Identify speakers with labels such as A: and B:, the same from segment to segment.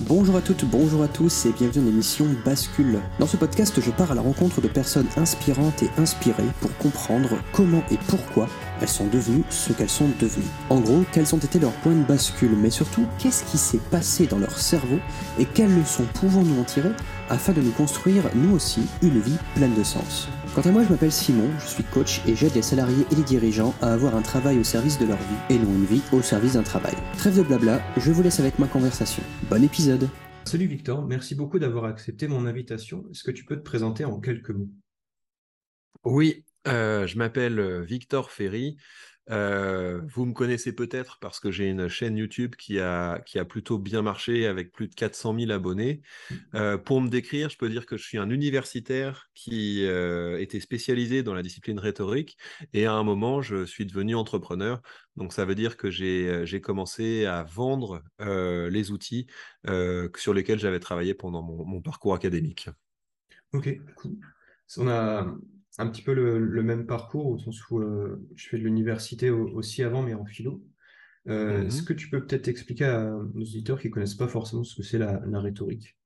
A: Bonjour à toutes, bonjour à tous et bienvenue dans l'émission Bascule. Dans ce podcast, je pars à la rencontre de personnes inspirantes et inspirées pour comprendre comment et pourquoi elles sont devenues ce qu'elles sont devenues. En gros, quels ont été leurs points de bascule, mais surtout, qu'est-ce qui s'est passé dans leur cerveau et quelles leçons pouvons-nous en tirer afin de nous construire, nous aussi, une vie pleine de sens? Quant à moi, je m'appelle Simon, je suis coach et j'aide les salariés et les dirigeants à avoir un travail au service de leur vie et non une vie au service d'un travail. Trêve de blabla, je vous laisse avec ma conversation. Bon épisode
B: Salut Victor, merci beaucoup d'avoir accepté mon invitation. Est-ce que tu peux te présenter en quelques mots?
C: Oui, euh, je m'appelle euh, Victor Ferry. Vous me connaissez peut-être parce que j'ai une chaîne YouTube qui a, qui a plutôt bien marché avec plus de 400 000 abonnés. Pour me décrire, je peux dire que je suis un universitaire qui était spécialisé dans la discipline rhétorique et à un moment, je suis devenu entrepreneur. Donc ça veut dire que j'ai commencé à vendre les outils sur lesquels j'avais travaillé pendant mon, mon, parcours académique.
B: Ok, cool. On a, un petit peu le, même parcours, au sens où euh, je fais de l'université aussi avant, mais en philo. Euh, est-ce mhm. que tu peux peut-être expliquer à nos auditeurs qui ne connaissent pas forcément ce que c'est la, rhétorique?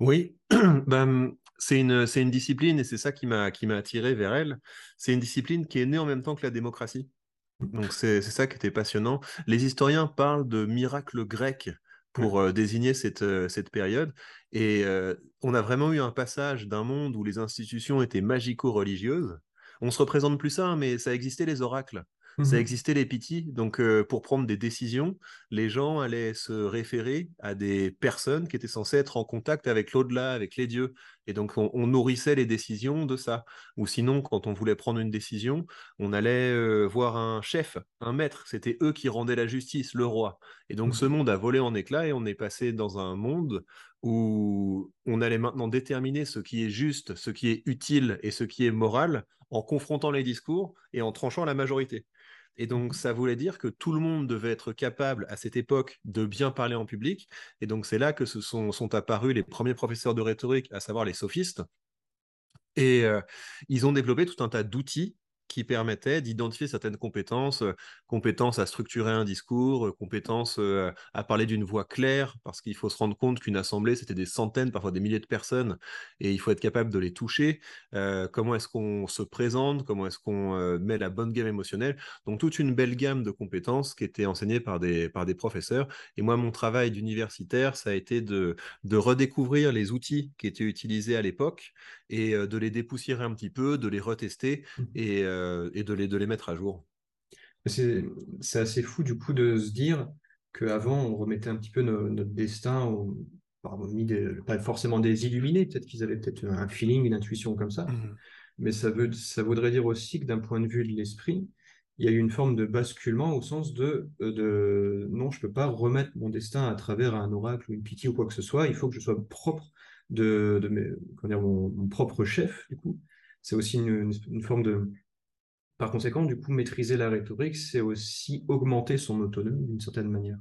C: Oui, ben, c'est une, une, discipline, et c'est ça qui m'a attiré vers elle, c'est une discipline qui est née en même temps que la démocratie. Donc c'est ça qui était passionnant. Les historiens parlent de miracle grec pour euh, désigner cette, euh, cette période. Et euh, on a vraiment eu un passage d'un monde où les institutions étaient magico-religieuses. On se représente plus ça, hein, mais ça existait les oracles. Ça mmh existait les pitis. Donc, pour prendre des décisions, les gens allaient se référer à des personnes qui étaient censées être en contact avec l'au-delà, avec les dieux. Et donc, on, nourrissait les décisions de ça. Ou sinon, quand on voulait prendre une décision, on allait voir un chef, un maître. C'était eux qui rendaient la justice, le roi. Et donc, ce mmh monde a volé en éclats et on est passé dans un monde où on allait maintenant déterminer ce qui est juste, ce qui est utile et ce qui est moral en confrontant les discours et en tranchant la majorité. Et donc, ça voulait dire que tout le monde devait être capable à cette époque de bien parler en public. Et donc, c'est là que se sont, apparus les premiers professeurs de rhétorique, à savoir les sophistes. Et euh, ils ont développé tout un tas d'outils qui permettait d'identifier certaines compétences, euh, compétences à structurer un discours, euh, compétences euh, à parler d'une voix claire, parce qu'il faut se rendre compte qu'une assemblée, c'était des centaines, parfois des milliers de personnes, et il faut être capable de les toucher. comment est-ce qu'on se présente, comment est-ce qu'on met la bonne gamme émotionnelle? Donc toute une belle gamme de compétences qui étaient enseignées par des, par des professeurs. Et moi, mon travail d'universitaire, ça a été de, de redécouvrir les outils qui étaient utilisés à l'époque et de les dépoussiérer un petit peu, de les retester. Mmh. Et euh, et de les, de les mettre à jour.
B: C'est assez fou du coup de se dire qu'avant on remettait un petit peu notre destin au, pas forcément des illuminés, peut-être qu'ils avaient peut-être un feeling, une intuition comme ça, mmh. mais ça, veut, ça voudrait dire aussi que d'un point de vue de l'esprit, il y a eu une forme de basculement au sens de, euh, de non, je ne peux pas remettre mon destin à travers un oracle ou une pitié ou quoi que ce soit, il faut que je sois propre de, de mes, dire, mon, propre chef, du coup. C'est aussi une, forme de, par conséquent, du coup, maîtriser la rhétorique, c'est aussi augmenter son autonomie d'une certaine manière.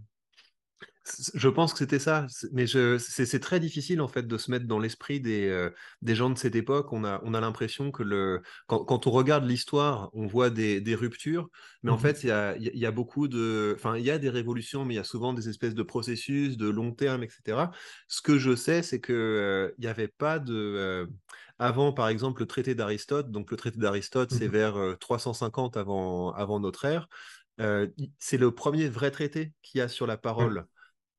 C: Je pense que c'était ça, mais c'est très difficile en fait de se mettre dans l'esprit des, euh, des gens de cette époque. On a, on a l'impression que le, quand, on regarde l'histoire, on voit des, des, ruptures, mais en mmh fait, il y a, y a, beaucoup de. Enfin, il y a des révolutions, mais il y a souvent des espèces de processus de long terme, etc. Ce que je sais, c'est qu'il euh, n'y avait pas de. Euh, avant, par exemple, le traité d'Aristote, donc le traité d'Aristote, c'est mmh vers 350 avant, avant notre ère. c'est le premier vrai traité qu'il y a sur la parole.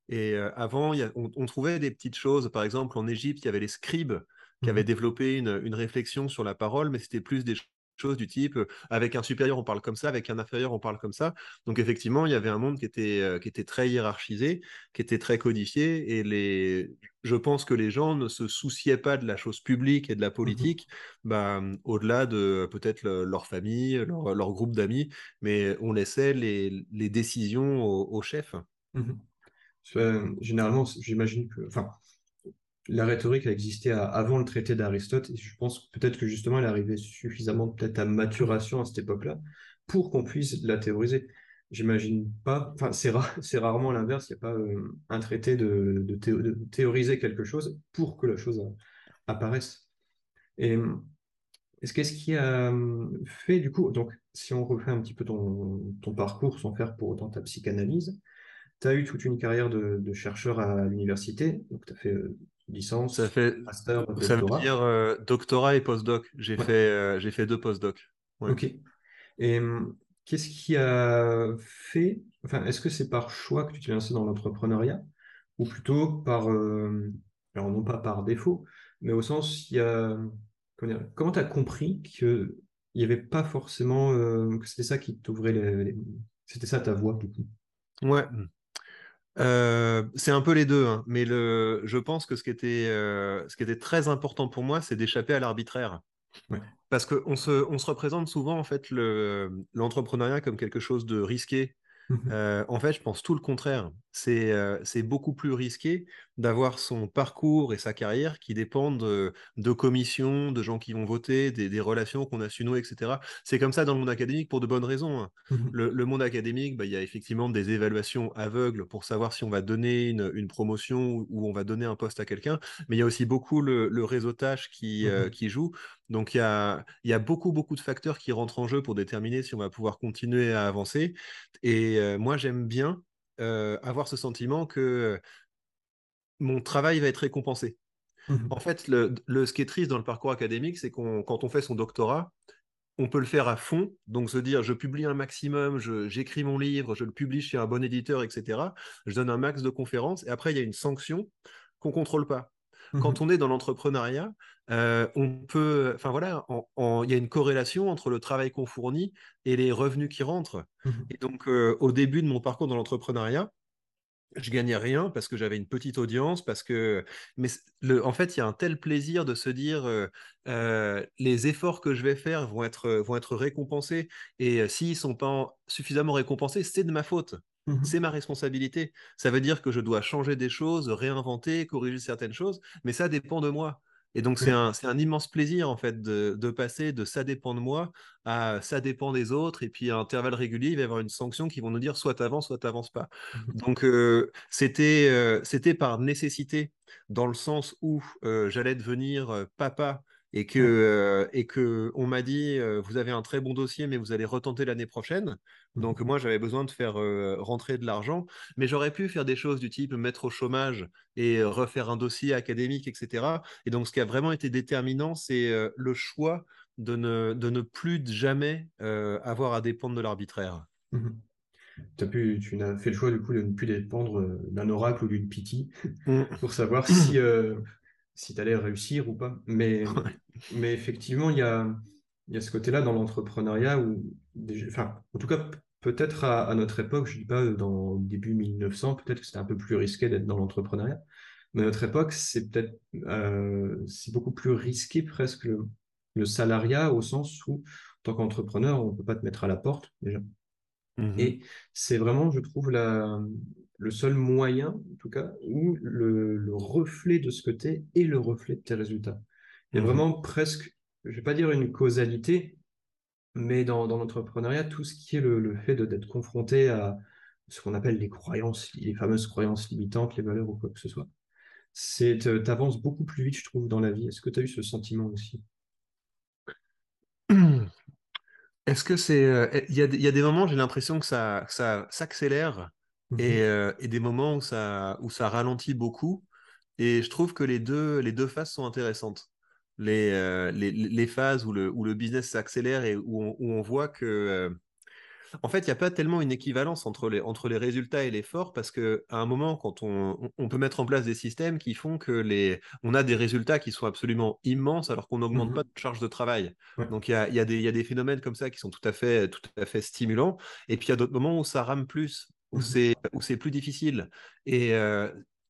C: Et avant, on, trouvait des petites choses. Par exemple, en Égypte, il y avait les scribes qui mmh avaient développé une, une, réflexion sur la parole, mais c'était plus des choses du type avec un supérieur on parle comme ça, avec un inférieur on parle comme ça. Donc effectivement, il y avait un monde qui était, qui était très hiérarchisé, qui était très codifié, et les... je pense que les gens ne se souciaient pas de la chose publique et de la mmh politique, bah, au-delà de peut-être leur famille, leur, groupe d'amis, mais on laissait les, les décisions au, chef.
B: Mmh généralement, j'imagine que, enfin, la rhétorique a existé avant le traité d'Aristote, et je pense peut-être que justement elle arrivait suffisamment peut-être à maturation à cette époque-là pour qu'on puisse la théoriser. J'imagine pas, enfin c'est rarement l'inverse, il n'y a pas euh, un traité de, théoriser quelque chose pour que la chose apparaisse. Et est-ce qu'est-ce qui a fait du coup, donc si on refait un petit peu ton parcours sans faire pour autant ta psychanalyse, tu as eu toute une carrière de, chercheur à l'université, donc tu as fait licence,
C: ça fait,
B: master,
C: Ça veut dire doctorat et postdoc. J'ai fait, j'ai fait deux postdocs.
B: Ok. Et hum, qu'est-ce qui a fait, enfin, est-ce que c'est par choix que tu t'es lancé dans l'entrepreneuriat? Ou plutôt par, alors non pas par défaut, mais au sens, il y a, comment tu as compris qu'il n'y avait pas forcément, que c'était ça qui t'ouvrait les, C'était ça ta voie, du coup?
C: Ouais. Euh, c'est un peu les deux, hein, mais le, je pense que ce qui était, euh, ce qui était très important pour moi, c'est d'échapper à l'arbitraire. Parce qu'on se, on se représente souvent en fait l'entrepreneuriat comme quelque chose de risqué, Mmh euh, en fait, je pense tout le contraire. C'est beaucoup plus risqué d'avoir son parcours et sa carrière qui dépendent de, commissions, de gens qui vont voter, des, relations qu'on a su nouer, etc. C'est comme ça dans le monde académique pour de bonnes raisons. Hein. Mmh le, monde académique, bah, il y a effectivement des évaluations aveugles pour savoir si on va donner une, promotion ou on va donner un poste à quelqu'un, mais il y a aussi beaucoup le, réseautage qui, mmh euh, qui joue. Donc il y a, y a, beaucoup, beaucoup de facteurs qui rentrent en jeu pour déterminer si on va pouvoir continuer à avancer. Et euh, moi, j'aime bien euh, avoir ce sentiment que mon travail va être récompensé. Mmh en fait, le, le, ce qui est triste dans le parcours académique, c'est qu'on quand on fait son doctorat, on peut le faire à fond, donc se dire je publie un maximum, j'écris mon livre, je le publie chez un bon éditeur, etc. Je donne un max de conférences, et après il y a une sanction qu'on contrôle pas. Quand mmh on est dans l'entrepreneuriat, euh, on peut, enfin voilà, il y a une corrélation entre le travail qu'on fournit et les revenus qui rentrent. Mmh et donc, euh, au début de mon parcours dans l'entrepreneuriat, je gagnais rien parce que j'avais une petite audience, parce que, mais le, en fait, il y a un tel plaisir de se dire euh, les efforts que je vais faire vont être, vont être récompensés et s'ils sont pas suffisamment récompensés, c'est de ma faute. Mmh c'est ma responsabilité. Ça veut dire que je dois changer des choses, réinventer, corriger certaines choses, mais ça dépend de moi. Et donc, c'est un, immense plaisir, en fait, de, passer de ça dépend de moi à ça dépend des autres. Et puis, à intervalles réguliers, il va y avoir une sanction qui vont nous dire soit t'avances, soit t'avances pas. Mmh donc, euh, c'était, c'était par nécessité, dans le sens où euh, j'allais devenir papa et que, euh, et que on m'a dit euh, vous avez un très bon dossier mais vous allez retenter l'année prochaine. Mmh. Donc moi j'avais besoin de faire euh, rentrer de l'argent, mais j'aurais pu faire des choses du type mettre au chômage et refaire un dossier académique, etc. Et donc ce qui a vraiment été déterminant, c'est le choix de ne, de ne plus jamais avoir à dépendre de l'arbitraire.
B: Mmh as pu, tu as fait le choix du coup de ne plus dépendre d'un oracle ou d'une pitié mmh. pour savoir si si tu allais réussir ou pas. Mais, mais effectivement, il y a, y a ce côté-là dans l'entrepreneuriat où, enfin, en tout cas, peut-être à, notre époque, je ne dis pas dans le début 1900, peut-être que c'était un peu plus risqué d'être dans l'entrepreneuriat. Mais à notre époque, c'est peut-être euh, c'est beaucoup plus risqué presque le, salariat au sens où, en tant qu'entrepreneur, on ne peut pas te mettre à la porte déjà. Mmh Et c'est vraiment, je trouve, la, le seul moyen, en tout cas, où le, reflet de ce que tu es est le reflet de tes résultats. Il y a mhm. vraiment presque, je ne vais pas dire une causalité, mais dans, l'entrepreneuriat, tout ce qui est le, fait d'être confronté à ce qu'on appelle les croyances, les fameuses croyances limitantes, les valeurs ou quoi que ce soit, c'est tu avances beaucoup plus vite, je trouve, dans la vie. Est-ce que tu as eu ce sentiment aussi?
C: Est-ce que c'est. Euh, il y, a, des moments, j'ai l'impression que ça, ça s'accélère Mmh euh, et, des moments où ça, où ça ralentit beaucoup. Et je trouve que les deux, les deux phases sont intéressantes. Les, euh, les, les, phases où le, où le business s'accélère et où on, où on, voit que, euh, en fait, il n'y a pas tellement une équivalence entre les, entre les résultats et l'effort parce qu'à un moment, quand on, on, peut mettre en place des systèmes qui font que les, on a des résultats qui sont absolument immenses alors qu'on n'augmente mmh pas de charge de travail. Donc il y a, y, a des, y a des phénomènes comme ça qui sont tout à fait, tout à fait stimulants. Et puis il y a d'autres moments où ça rame plus où mmh c'est plus difficile. Et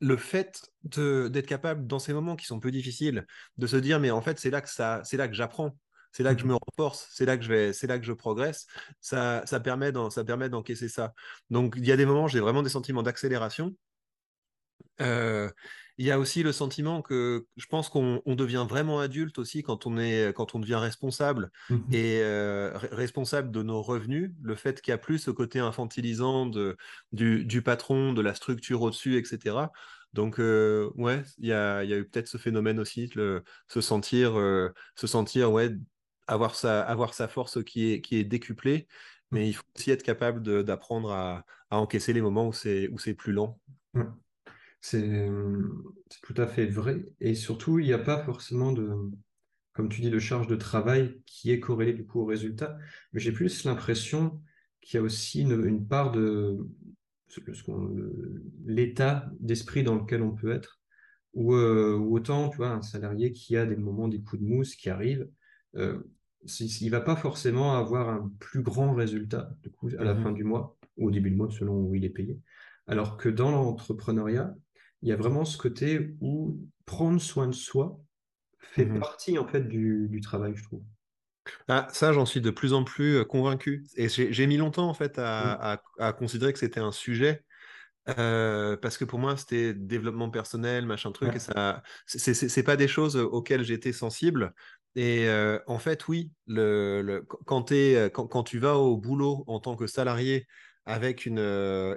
C: le fait d'être capable, dans ces moments qui sont peu difficiles, de se dire, mais en fait, c'est là que, ça, là que j'apprends. C'est là que je me mmh renforce, c'est là que je vais, c'est là que je progresse. Ça, ça permet d'encaisser ça. Donc il y a des moments, j'ai vraiment des sentiments d'accélération. Euh, il y a aussi le sentiment que je pense qu'on devient vraiment adulte aussi quand on, est, quand on devient responsable mmh et euh, responsable de nos revenus. Le fait qu'il n'y a plus ce côté infantilisant de, du, patron, de la structure au-dessus, etc. Donc, euh, ouais, il y a, y a, eu peut-être ce phénomène aussi, le, se sentir, euh, se sentir ouais, avoir, sa, avoir sa force qui est, qui est décuplée. Mais il faut aussi être capable d'apprendre à, encaisser les moments où c'est plus lent.
B: C'est tout à fait vrai. Et surtout, il n'y a pas forcément de, comme tu dis, de charge de travail qui est corrélée du coup au résultat. Mais j'ai plus l'impression qu'il y a aussi une, part de l'état d'esprit dans lequel on peut être. Ou, euh, autant, tu vois, un salarié qui a des moments, des coups de mousse qui arrivent, euh, il ne va pas forcément avoir un plus grand résultat du coup, à la mmh fin du mois ou au début du mois, selon où il est payé. Alors que dans l'entrepreneuriat, il y a vraiment ce côté où prendre soin de soi fait mmh partie en fait du, travail, je trouve.
C: Ah, ça, j'en suis de plus en plus euh, convaincu. Et j'ai mis longtemps en fait à, mmh. considérer que c'était un sujet. Euh, parce que pour moi, c'était développement personnel, machin truc, et ça, c'est pas des choses auxquelles j'étais sensible. Et euh, en fait, oui, le, quand, es, quand, quand, tu vas au boulot en tant que salarié avec une,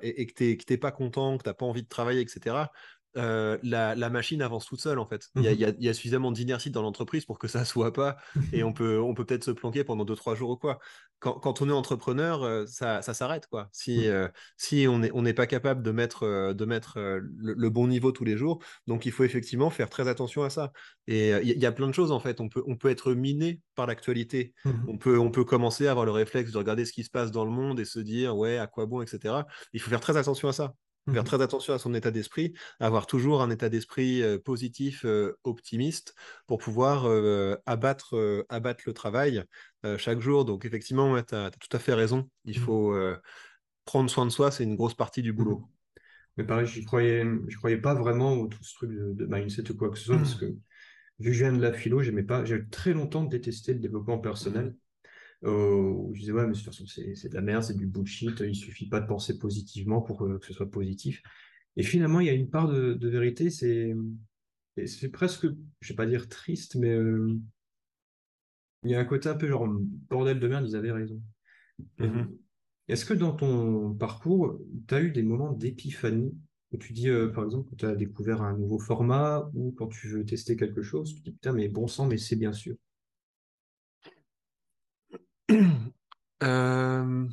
C: et, et, que tu n'es pas content, que tu n'as pas envie de travailler, etc., euh, la, machine avance toute seule en fait. Il y, a mmh suffisamment d'inertie dans l'entreprise pour que ça soit pas et on peut on peut peut-être se planquer pendant 2-3 jours ou quoi. Quand, on est entrepreneur, euh, ça, s'arrête quoi. Si, mmh. euh, si on n'est on pas capable de mettre, de mettre le, bon niveau tous les jours, donc il faut effectivement faire très attention à ça. Et il y, a plein de choses en fait. On peut, on peut être miné par l'actualité. Mmh on, peut, on peut commencer à avoir le réflexe de regarder ce qui se passe dans le monde et se dire ouais, à quoi bon, etc. Il faut faire très attention à ça faire mmh très attention à son état d'esprit, avoir toujours un état d'esprit positif, optimiste, pour pouvoir abattre, abattre le travail chaque jour. Donc effectivement, tu as, tout à fait raison. Il mmh. faut prendre soin de soi, c'est une grosse partie du boulot. Mmh.
B: Mais pareil, je croyais, je croyais pas vraiment au tout ce truc de, mindset ou quoi que ce soit, parce que vu que je viens de la philo, j'aimais pas, j'ai très longtemps détesté le développement personnel. Euh, je disais, ouais, mais de toute façon, c'est de la merde, c'est du bullshit, il suffit pas de penser positivement pour que, ce soit positif. Et finalement, il y a une part de, vérité, c'est c'est presque, je vais pas dire triste, mais euh, il y a un côté un peu genre bordel de merde, ils avaient raison. Mm-hmm. Est-ce que dans ton parcours, tu as eu des moments d'épiphanie où tu dis, euh, par exemple, quand tu as découvert un nouveau format ou quand tu veux tester quelque chose, tu dis, putain, mais bon sang, mais c'est bien sûr.
C: Euh,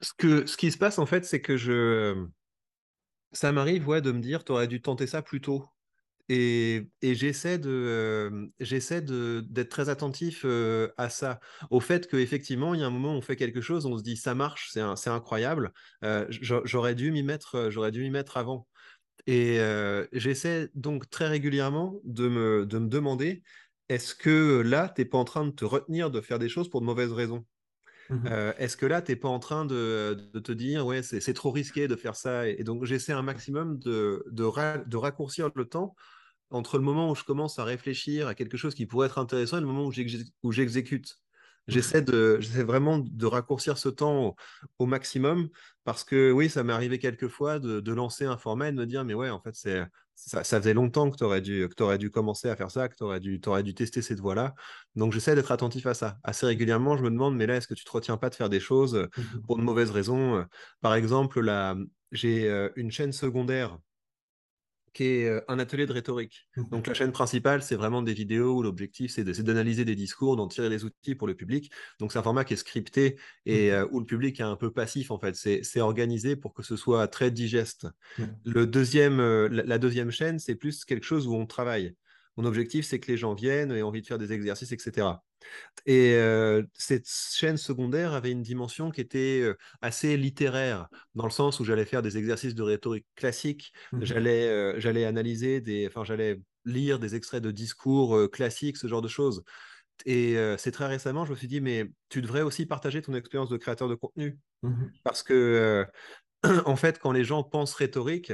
C: ce, que, ce qui se passe, en fait, c'est que je. Ça m'arrive, ouais, de me dire, tu aurais dû tenter ça plus tôt. Et, j'essaie de, euh, j'essaie d'être très attentif euh, à ça, au fait qu'effectivement, il y a un moment où on fait quelque chose, on se dit ça marche, c'est incroyable. j'aurais dû m'y mettre, j'aurais dû m'y mettre avant. Et j'essaie donc très régulièrement de me, de me demander est-ce que là, tu n'es pas en train de te retenir de faire des choses pour de mauvaises raisons? Mmh euh, Est-ce que là, tu n'es pas en train de, te dire, ouais, c'est trop risqué de faire ça et, donc, j'essaie un maximum de, de, raccourcir le temps entre le moment où je commence à réfléchir à quelque chose qui pourrait être intéressant et le moment où j'exécute. J'essaie de, j'essaie vraiment de raccourcir ce temps au, maximum parce que oui, ça m'est arrivé quelques fois de, lancer un format et de me dire, mais ouais, en fait, c'est, ça, faisait longtemps que tu aurais dû, que aurais dû commencer à faire ça, que tu aurais dû, aurais dû tester cette voie-là. Donc, j'essaie d'être attentif à ça. Assez régulièrement, je me demande, mais là, est-ce que tu te retiens pas de faire des choses mmh pour de mauvaises raisons? Par exemple, là, j'ai euh, une chaîne secondaire qui est euh, un atelier de rhétorique. Mmh Donc la chaîne principale, c'est vraiment des vidéos où l'objectif, c'est d'analyser des discours, d'en tirer les outils pour le public. Donc c'est un format qui est scripté et mmh euh, où le public est un peu passif, en fait. C'est organisé pour que ce soit très digeste. Le deuxième, euh, la, deuxième chaîne, c'est plus quelque chose où on travaille. Mon objectif, c'est que les gens viennent et aient envie de faire des exercices, etc. Et cette chaîne secondaire avait une dimension qui était assez littéraire, dans le sens où j'allais faire des exercices de rhétorique classique, mmh j'allais j'allais analyser des, enfin j'allais lire des extraits de discours classiques, ce genre de choses. Et c'est très récemment, je me suis dit, mais tu devrais aussi partager ton expérience de créateur de contenu, mmh parce que en fait, quand les gens pensent rhétorique,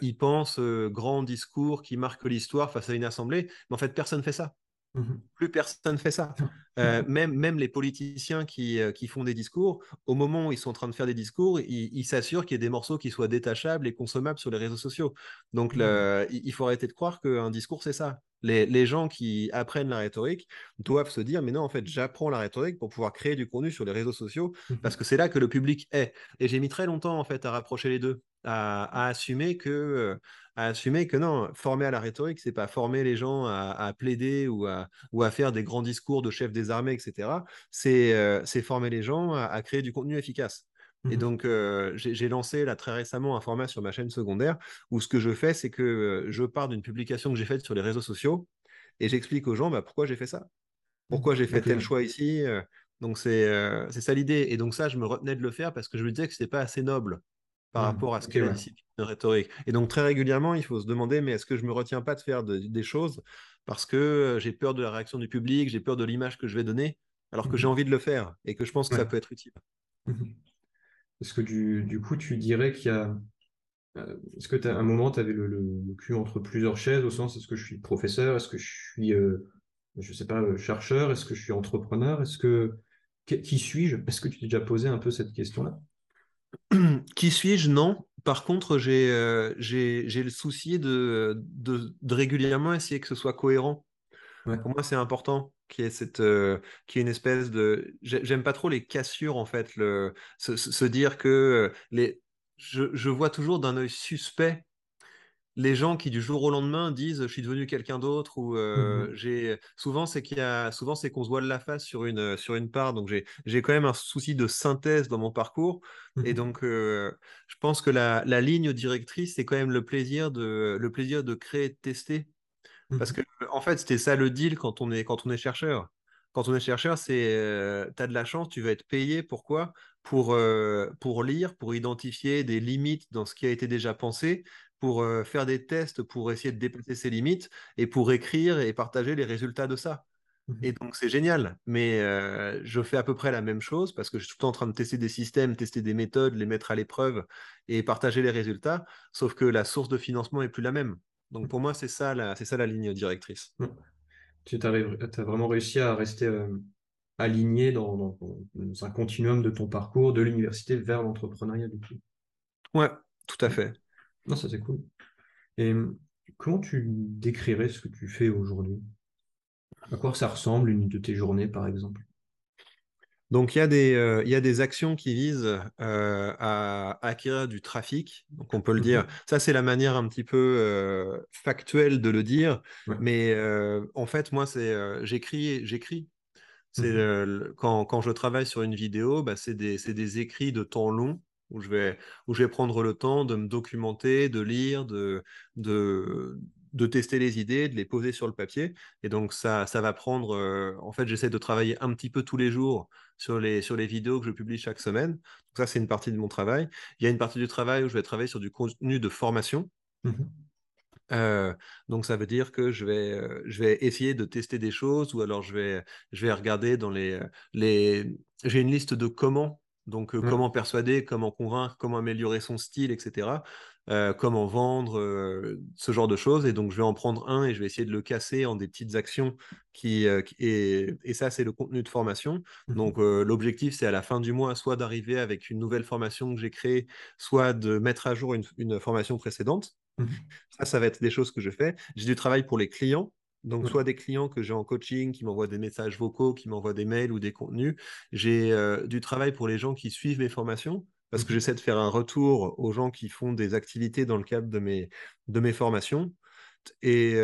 C: ils pensent grand discours qui marque l'histoire face à une assemblée, mais en fait, personne ne fait ça. Mmh Plus personne fait ça. Euh, même, même les politiciens qui, euh, qui, font des discours, au moment où ils sont en train de faire des discours, ils s'assurent qu'il y ait des morceaux qui soient détachables et consommables sur les réseaux sociaux. Donc mmh. il faut arrêter de croire qu'un discours, c'est ça. Les, les, gens qui apprennent la rhétorique doivent se dire, mais non, en fait, j'apprends la rhétorique pour pouvoir créer du contenu sur les réseaux sociaux, mmh parce que c'est là que le public est. Et j'ai mis très longtemps, en fait, à rapprocher les deux à, assumer que à assumer que non, former à la rhétorique, c'est pas former les gens à, plaider ou à, ou à faire des grands discours de chefs des armées, etc. C'est c'est former les gens à, créer du contenu efficace. Et mmh donc, j'ai lancé là très récemment un format sur ma chaîne secondaire où ce que je fais, c'est que je pars d'une publication que j'ai faite sur les réseaux sociaux et j'explique aux gens bah, pourquoi j'ai fait ça, pourquoi j'ai fait tel choix ici. Donc, c'est ça l'idée. Et donc, ça, je me retenais de le faire parce que je me disais que ce n'était pas assez noble par mmh, rapport à ce qu'est la discipline rhétorique. Et donc, très régulièrement, il faut se demander, mais est-ce que je ne me retiens pas de faire des choses parce que j'ai peur de la réaction du public, j'ai peur de l'image que je vais donner, alors que j'ai mmh envie de le faire et que je pense que ça peut être utile?
B: Est-ce que du, coup, tu dirais qu'il y a. Euh, est-ce que à un moment, tu avais le, cul entre plusieurs chaises, au sens est-ce que je suis professeur, est-ce que je suis, euh, je sais pas, euh, chercheur, est-ce que je suis entrepreneur, est-ce que. Qui suis-je? Est-ce que tu t'es déjà posé un peu cette question-là
C: Qui suis-je? Non. Par contre, j'ai j'ai le souci de, de, régulièrement essayer que ce soit cohérent. Pour moi, c'est important qui est cette euh, qui est une espèce de j'aime pas trop les cassures en fait le se, dire que euh, les je, je vois toujours d'un œil suspect les gens qui du jour au lendemain disent je suis devenu quelqu'un d'autre ou euh, mmh j'ai souvent c'est qu'il y a souvent c'est qu'on se voit la face sur une sur une part. Donc j'ai j'ai quand même un souci de synthèse dans mon parcours. Mmh et donc je pense que la, la ligne directrice c'est quand même le plaisir de le plaisir de créer et de tester. Parce mmh que, en fait, c'était ça le deal quand on est, quand on est chercheur. Quand on est chercheur, c'est euh, tu as de la chance, tu vas être payé. Pourquoi? Pour, euh, pour lire, pour identifier des limites dans ce qui a été déjà pensé, pour euh, faire des tests, pour essayer de dépasser ces limites et pour écrire et partager les résultats de ça. Mmh et donc, c'est génial. Mais je fais à peu près la même chose parce que je suis tout le temps en train de tester des systèmes, tester des méthodes, les mettre à l'épreuve et partager les résultats. Sauf que la source de financement n'est plus la même. Donc pour moi, c'est ça, la, ça la ligne directrice.
B: Tu as, vraiment réussi à rester euh, aligné dans, un continuum de ton parcours, de l'université vers l'entrepreneuriat du coup.
C: Ouais, tout à fait.
B: Non, ça c'est cool. Et comment tu décrirais ce que tu fais aujourd'hui? À quoi ça ressemble une de tes journées, par exemple?
C: Donc, il y, a des, euh, il y a des actions qui visent euh, à, acquérir du trafic. Donc, on peut le dire. Mmh Ça, c'est la manière un petit peu euh, factuelle de le dire. Mais en fait, moi, c'est j'écris. j'écris. C'est mmh quand, quand, je travaille sur une vidéo, bah, c'est des, des, écrits de temps long où je vais, où je vais prendre le temps de me documenter, de lire, de, de, de tester les idées, de les poser sur le papier. Et donc, ça, ça va prendre. en fait, j'essaie de travailler un petit peu tous les jours sur les, sur les vidéos que je publie chaque semaine. Donc ça, c'est une partie de mon travail. Il y a une partie du travail où je vais travailler sur du contenu de formation. Mmh euh, donc ça veut dire que je vais, euh, je vais essayer de tester des choses ou alors je vais, je vais regarder dans les... les... J'ai une liste de comment donc, mmh. comment persuader, comment convaincre, comment améliorer son style, etc. Euh, comment vendre, euh, ce genre de choses. Et donc, je vais en prendre un et je vais essayer de le casser en des petites actions. Qui, et, ça, c'est le contenu de formation. Mmh donc, l'objectif, c'est à la fin du mois, soit d'arriver avec une nouvelle formation que j'ai créée, soit de mettre à jour une, formation précédente. Mmh ça, ça va être des choses que je fais. J'ai du travail pour les clients. Donc, soit des clients que j'ai en coaching qui m'envoient des messages vocaux, qui m'envoient des mails ou des contenus. J'ai du travail pour les gens qui suivent mes formations parce que mmh j'essaie de faire un retour aux gens qui font des activités dans le cadre de mes, de mes formations. Et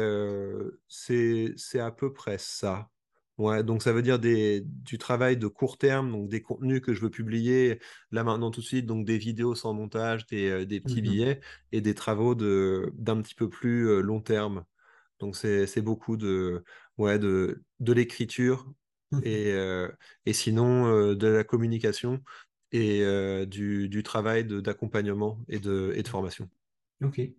C: c'est à peu près ça. Ouais, donc ça veut dire des, du travail de court terme, donc des contenus que je veux publier là maintenant tout de suite, donc des vidéos sans montage, des, des petits mmh billets et des travaux d'un petit peu plus long terme. Donc c'est beaucoup de, ouais, de, de l'écriture mmh et, et, sinon de la communication et euh, du, du, travail d'accompagnement et de, et de formation.
B: Ok. Il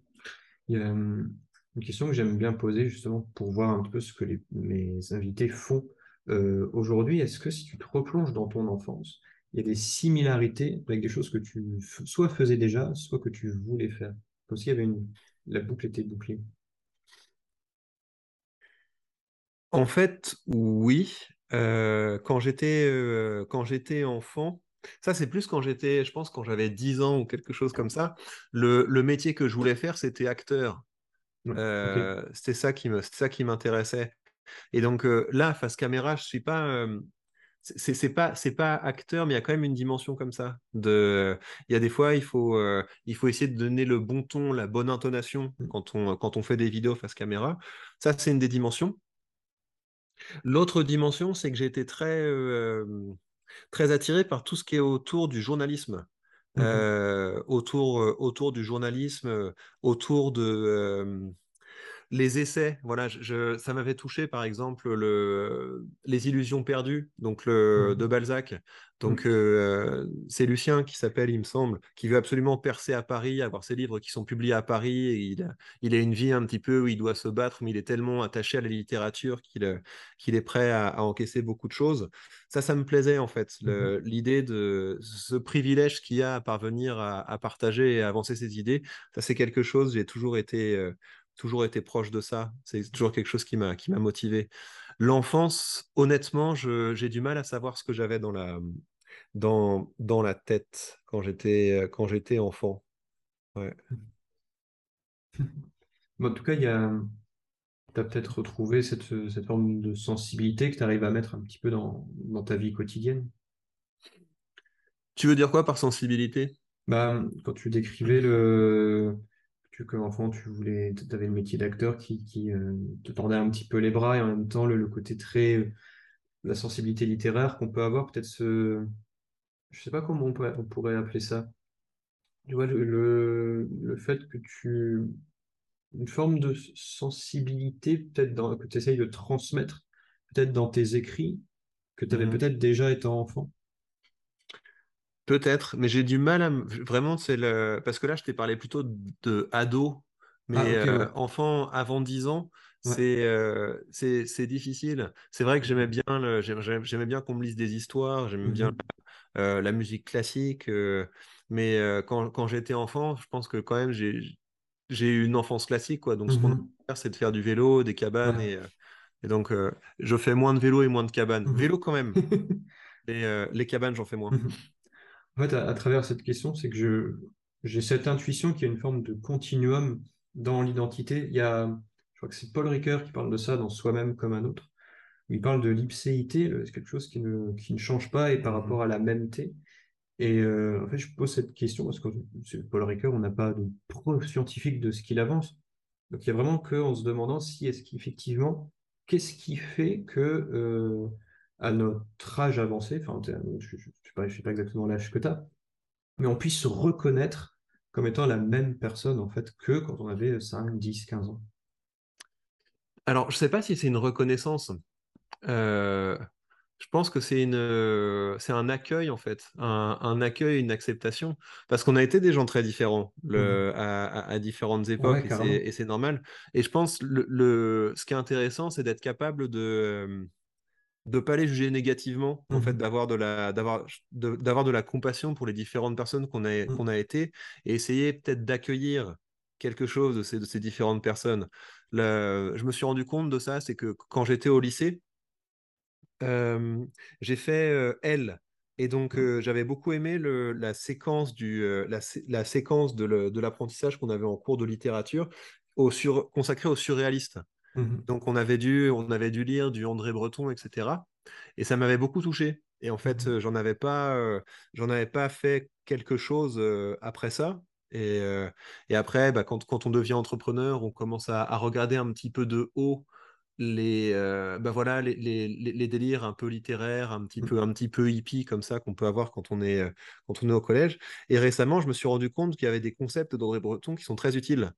B: y a hum, une question que j'aime bien poser justement pour voir un peu ce que les, mes invités font euh, aujourd'hui. Est-ce que si tu te replonges dans ton enfance, il y a des similarités avec des choses que tu soit faisais déjà, soit que tu voulais faire? Comme s'il y avait une... La boucle était bouclée.
C: En fait, oui. Euh, quand j'étais quand j'étais enfant, ça, c'est plus quand j'étais, je pense, quand j'avais 10 ans ou quelque chose comme ça. Le, métier que je voulais faire, c'était acteur. Euh, c'était ça qui me, ça qui m'intéressait. Et donc euh, là, face caméra, je suis pas, euh, c'est pas c'est pas acteur mais il y a quand même une dimension comme ça de il y a des fois il faut euh, il faut essayer de donner le bon ton la bonne intonation
B: Mm.
C: quand on quand on fait des vidéos face caméra ça c'est une des dimensions l'autre dimension c'est que j'ai été très euh, très attiré par tout ce qui est autour du journalisme. Euh, autour euh, autour du journalisme autour de les essais, voilà, je, je- ça m'avait touché par exemple le, les illusions perdues, donc le,
B: Mhm.
C: de Balzac. Donc
B: Mhm.
C: euh, c'est Lucien qui s'appelle, il me semble, qui veut absolument percer à Paris, avoir ses livres qui sont publiés à Paris. Et il, a, il a une vie un petit peu où il doit se battre, mais il est tellement attaché à la littérature qu'il euh, qu'il est prêt à, à encaisser beaucoup de choses. Ça, ça me plaisait en fait, le- l'idée de ce privilège qu'il y a à parvenir à, à partager et à avancer ses idées. Ça, c'est quelque chose, j'ai toujours été, euh, toujours été proche de ça. C'est toujours quelque chose qui m'a qui m'a motivé. L'enfance, honnêtement, j'ai du mal à savoir ce que j'avais dans la, dans, dans la tête quand j'étais quand j'étais enfant. Ouais.
B: En tout cas, il y a, tu as peut-être retrouvé cette, cette forme de sensibilité que tu arrives à mettre un petit peu dans, dans ta vie quotidienne?
C: Tu veux dire quoi par sensibilité?
B: Bah, quand tu décrivais le, que comme enfant, tu voulais, tu avais le métier d'acteur qui, qui euh, te tendait un petit peu les bras et en même temps le, le côté très, euh, la sensibilité littéraire qu'on peut avoir, peut-être ce, je sais pas comment on pourrait, on pourrait appeler ça. Tu vois, le, le, le fait que tu, une forme de sensibilité, peut-être que tu essayes de transmettre, peut-être dans tes écrits, que tu avais
C: Mhm.
B: peut-être déjà étant enfant.
C: Peut-être, mais j'ai du mal à me- vraiment c'est le parce que là je t'ai parlé plutôt de ado,
B: Ah,
C: mais
B: ok,
C: euh,
B: ouais.
C: enfant avant 10 ans,
B: Ouais.
C: c'est euh, c'est c'est difficile. C'est vrai que j'aimais bien le j'aimais j'aimais bien qu'on me lise des histoires, j'aimais bien
B: Mhm.
C: euh, la musique classique, mais quand, quand j'étais enfant, je pense que quand même j'ai j'ai eu une enfance classique, quoi. Donc ce qu'on a à faire, c'est de faire du vélo, des cabanes,
B: Ouais.
C: et, et donc je fais moins de vélo et moins de cabanes. Vélo quand même, les cabanes, j'en fais moins.
B: En fait, à, à travers cette question, c'est que je, j'ai cette intuition qu'il y a une forme de continuum dans l'identité. Il y a, je crois que c'est Paul Ricoeur qui parle de ça dans Soi-même comme un autre, où il parle de l'ipséité, quelque chose qui ne, qui ne change pas et par
C: Mhm.
B: rapport à la mêmeté. Et euh, en fait, je pose cette question parce que Paul Ricoeur, on n'a pas de preuve scientifique de ce qu'il avance. Donc il y a vraiment que en se demandant si est-ce qu'effectivement, qu'est-ce qui fait que euh, à notre âge avancé, enfin t'es- je ne sais pas, exactement l'âge que tu as, mais on puisse se reconnaître comme étant la même personne en fait que quand on avait 5, 10, 15 ans.
C: Alors, je sais pas si c'est une reconnaissance. Euh, je pense que c'est une, euh, c'est un accueil en fait, un, un accueil, une acceptation, parce qu'on a été des gens très différents le, à, à- à différentes époques et c'est,
B: carrément.
C: et c'est normal. Et je pense le, le, ce qui est intéressant, c'est d'être capable de euh, de pas les juger négativement, en fait,
B: Mhm.
C: d'avoir de la, d'avoir, d'avoir de la compassion pour les différentes personnes qu'on a, qu'on a été et essayer peut-être d'accueillir quelque chose de ces, de ces différentes personnes. Le- je me suis rendu compte de ça, c'est que quand j'étais au lycée, euh, j'ai fait euh, L. Et donc,
B: Mhm.
C: euh, j'avais beaucoup aimé le- la séquence, du, euh, la, la séquence de, l'apprentissage qu'on avait en cours de littérature au sur, consacré aux surréalistes.
B: Mhm.
C: Donc, on avait dû, on avait dû lire du André Breton, etc. Et ça m'avait beaucoup touché. Et en fait,
B: Mhm.
C: euh, j'en avais pas, euh, j'en avais pas fait quelque chose euh, après ça. Et, euh, et après, bah, quand, quand on devient entrepreneur, on commence à, à regarder un petit peu de haut les, euh, bah voilà, les, les, les- les délires un peu littéraires, un petit peu, un petit peu hippie comme ça qu'on peut avoir quand on est, euh, quand on est au collège. Et récemment, je me suis rendu compte qu'il y avait des concepts d'André Breton qui sont très utiles.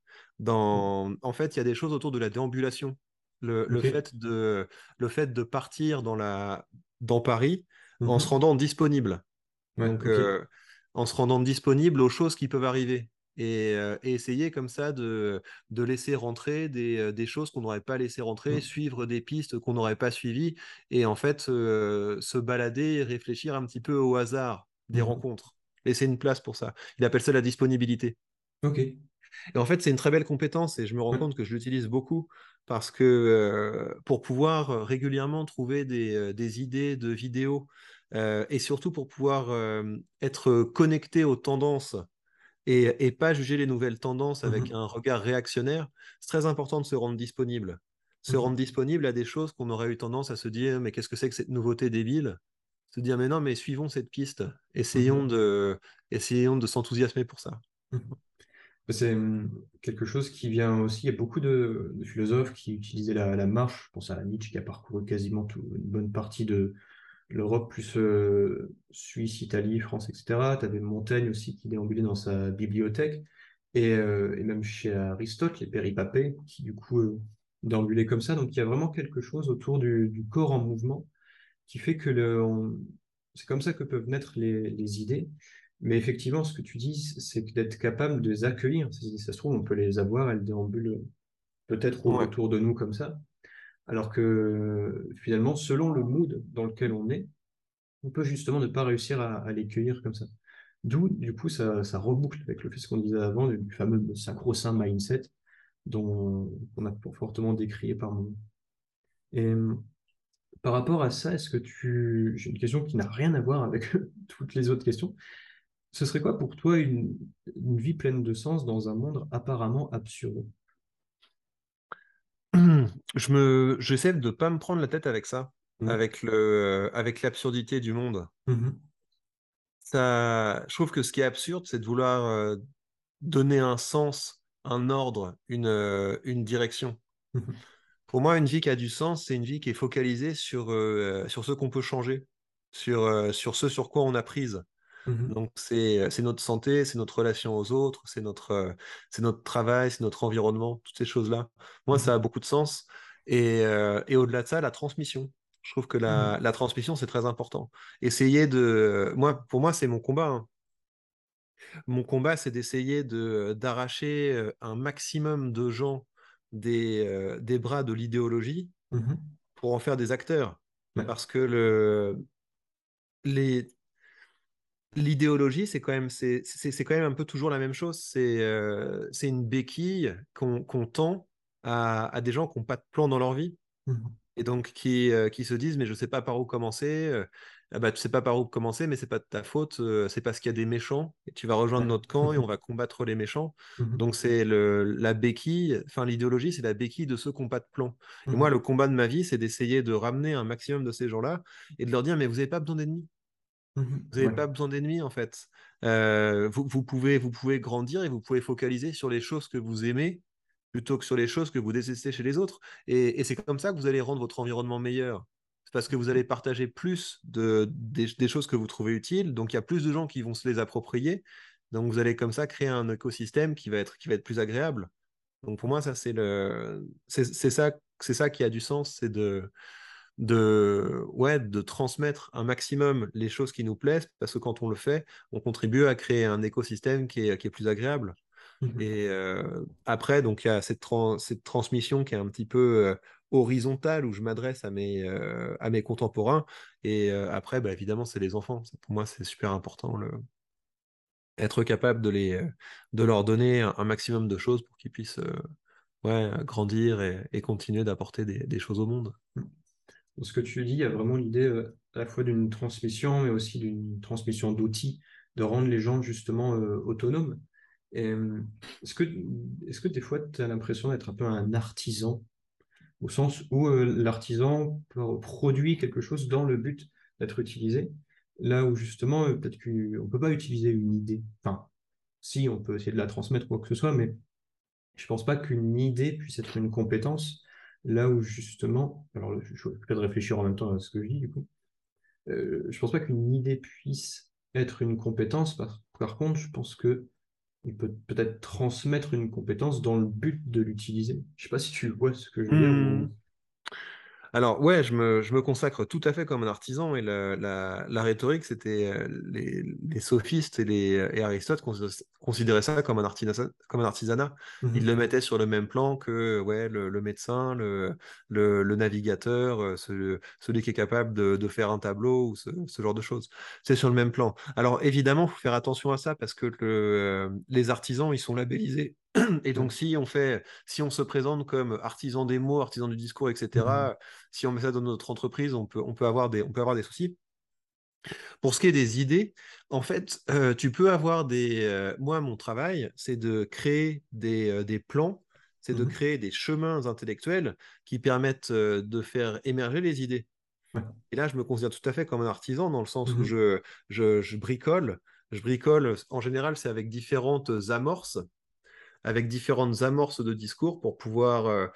B: Mhm.
C: Dans... En fait, il y a des choses autour de la déambulation. Le, fait de, le fait de partir dans, la, dans Paris en se
B: Mhm.
C: rendant disponible.
B: Ouais,
C: Donc,
B: ok.
C: euh, en se rendant disponible aux choses qui peuvent arriver. Et, euh, et essayer comme ça de, de laisser rentrer des, euh, des choses qu'on n'aurait pas laissé rentrer,
B: Mhm.
C: suivre des pistes qu'on n'aurait pas suivies, et en fait euh, se balader et réfléchir un petit peu au hasard des
B: Mhm.
C: rencontres. Laisser une place pour ça. Il appelle ça la disponibilité.
B: Ok.
C: Et en fait, c'est une très belle compétence et je me rends
B: Ouais.
C: compte que je l'utilise beaucoup parce que euh, pour pouvoir régulièrement trouver des, des idées de vidéos euh, et surtout pour pouvoir euh, être connecté aux tendances et, et pas juger les nouvelles tendances avec
B: Mhm.
C: un regard réactionnaire, c'est très important de se rendre disponible. Se rendre
B: Mhm.
C: disponible à des choses qu'on aurait eu tendance à se dire, mais qu'est-ce que c'est que cette nouveauté débile? se dire mais non, mais suivons cette piste, essayons mhm. de, essayons de s'enthousiasmer pour ça.
B: Mhm. C'est quelque chose qui vient aussi. Il y a beaucoup de, philosophes qui utilisaient la, marche. Je pense à Nietzsche qui a parcouru quasiment une bonne partie de l'Europe, plus euh, Suisse, Italie, France, etc. Tu avais Montaigne aussi qui déambulait dans sa bibliothèque. Et, euh, même chez Aristote, les péripapés, qui du coup euh, déambulaient comme ça. Donc il y a vraiment quelque chose autour du, corps en mouvement qui fait que c'est comme ça que peuvent naître les idées. Mais effectivement, ce que tu dis, c'est d'être capable de les accueillir. Ça se trouve, on peut les avoir, elles déambulent peut-être autour de nous comme ça. Alors que finalement, selon le mood dans lequel on est, on peut justement ne pas réussir à, les cueillir comme ça. D'où, du coup, ça, reboucle avec le fait ce qu'on disait avant, du fameux sacro-saint mindset dont on a fortement décrié par moment. Et par rapport à ça, est-ce que tu... J'ai une question qui n'a rien à voir avec toutes les autres questions. Ce serait quoi pour toi une, vie pleine de sens dans un monde apparemment absurde?
C: Je me, j'essaie de ne pas me prendre la tête avec ça, mmh. avec le, avec l'absurdité du monde. Mmh ça, je trouve que ce qui est absurde, c'est de vouloir euh, donner un sens, un ordre, une, euh, une direction. Mmh pour moi, une vie qui a du sens, c'est une vie qui est focalisée sur, euh, sur ce qu'on peut changer, sur, sur ce sur quoi on a prise. Mmh Donc, c'est notre santé, c'est notre relation aux autres, c'est notre, notre travail, c'est notre environnement, toutes ces choses-là. Moi, ça mmh a beaucoup de sens. Et, et au-delà de ça, la transmission. Je trouve que la, mmh la transmission, c'est très important. Essayer de. Moi, pour moi, c'est mon combat. Hein. Mon combat, c'est d'essayer de, d'arracher un maximum de gens des, des bras de l'idéologie pour en faire des acteurs. Parce que le, les, l'idéologie, c'est quand, même, c'est, quand même un peu toujours la même chose. C'est, euh, c'est une béquille qu'on, tend à, des gens qui n'ont pas de plan dans leur vie. Mmh et donc qui, euh, qui se disent, mais je ne sais pas par où commencer. Euh, ah bah, tu sais pas par où commencer, mais c'est pas de ta faute. c'est parce qu'il y a des méchants et tu vas rejoindre notre camp et on va combattre les méchants. Mmh donc c'est le, la béquille, enfin l'idéologie, c'est la béquille de ceux qui n'ont pas de plan. Et mmh moi, le combat de ma vie, c'est d'essayer de ramener un maximum de ces gens-là et de leur dire, mais vous n'avez pas besoin d'ennemis. Mmh vous n'avez pas besoin d'ennemis en fait. Euh, vous, pouvez, vous pouvez grandir et vous pouvez focaliser sur les choses que vous aimez plutôt que sur les choses que vous détestez chez les autres. Et, c'est comme ça que vous allez rendre votre environnement meilleur. C'est parce que vous allez partager plus de, des, choses que vous trouvez utiles. Donc il y a plus de gens qui vont se les approprier. Donc vous allez comme ça créer un écosystème qui va être, qui va être plus agréable. Donc pour moi, ça c'est le, c'est ça, c'est ça qui a du sens, c'est de de, ouais, de transmettre un maximum les choses qui nous plaisent, parce que quand on le fait, on contribue à créer un écosystème qui est, qui est plus agréable. Mmh Et euh, après, donc il y a cette, cette transmission qui est un petit peu euh, horizontale, où je m'adresse à, mes euh, à mes contemporains. Et après, bah, évidemment, c'est les enfants. Pour moi, c'est super important. Le... Être capable de, les, de leur donner un, maximum de choses pour qu'ils puissent ouais, grandir et, et continuer d'apporter des, des, choses au monde.
B: Ce que tu dis, il y a vraiment l'idée euh, à la fois d'une transmission, mais aussi d'une transmission d'outils, de rendre les gens justement euh, autonomes. Euh, est-ce que, est que des fois, tu as l'impression d'être un peu un artisan, au sens où l'artisan produit quelque chose dans le but d'être utilisé, là où justement, peut-être qu'on ne peut pas utiliser une idée. Enfin, si, on peut essayer de la transmettre, quoi que ce soit, mais je ne pense pas qu'une idée puisse être une compétence Là où justement, alors je suis de réfléchir en même temps à ce que je dis du coup, euh, je pense pas qu'une idée puisse être une compétence. Par, par contre, je pense que il peut peut-être transmettre une compétence dans le but de l'utiliser. Je sais pas si tu vois ce que je veux dire.
C: Alors, ouais, je me, je me, consacre tout à fait comme un artisan et la, la, rhétorique, c'était euh, les, les, sophistes et, les, et Aristote considéraient ça comme un artisanat. Comme un artisanat. Mmh Ils le mettaient sur le même plan que ouais, le, le médecin, le, le, navigateur, euh, celui qui est capable de, de faire un tableau ou ce, ce genre de choses. C'est sur le même plan. Alors, évidemment, il faut faire attention à ça parce que le, euh, les artisans, ils sont labellisés et donc, si on fait, si on se présente comme artisan des mots, artisan du discours, etc., mmh si on met ça dans notre entreprise, on peut, on peut, avoir, des, on peut avoir des soucis. Pour ce qui est des idées, en fait, euh, tu peux avoir des. Euh, moi, mon travail, c'est de créer des, euh, des plans, c'est de mmh créer des chemins intellectuels qui permettent de faire émerger les idées. Et là, je me considère tout à fait comme un artisan dans le sens où
B: Mhm.
C: je, je, je bricole. Je bricole, en général, c'est avec différentes amorces, avec différentes amorces de discours pour pouvoir euh,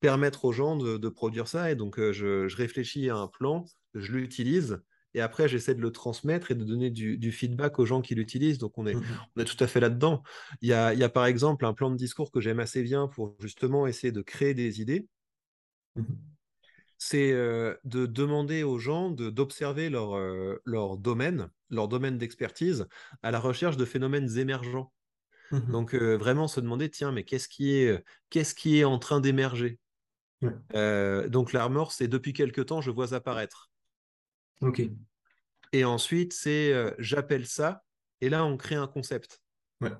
C: permettre aux gens de, de produire ça. Et donc, euh, je, je réfléchis à un plan, je l'utilise. Et après, j'essaie de le transmettre et de donner du, du feedback aux gens qui l'utilisent. Donc, on est,
B: Mhm.
C: on est tout à fait là-dedans. Il y a, il y a par exemple un plan de discours que j'aime assez bien pour justement essayer de créer des idées.
B: Mhm.
C: C'est euh, de demander aux gens d'observer leur, euh, leur domaine, leur domaine d'expertise, à la recherche de phénomènes émergents.
B: Mhm.
C: Donc, euh, vraiment se demander, tiens, mais qu'est-ce qui est, qu'est-ce qui est en train d'émerger?
B: Ouais.
C: Euh, Donc, l'armor, c'est depuis quelque temps, je vois apparaître.
B: Ok.
C: Et ensuite, c'est euh, j'appelle ça, et là, on crée un concept.
B: Ouais.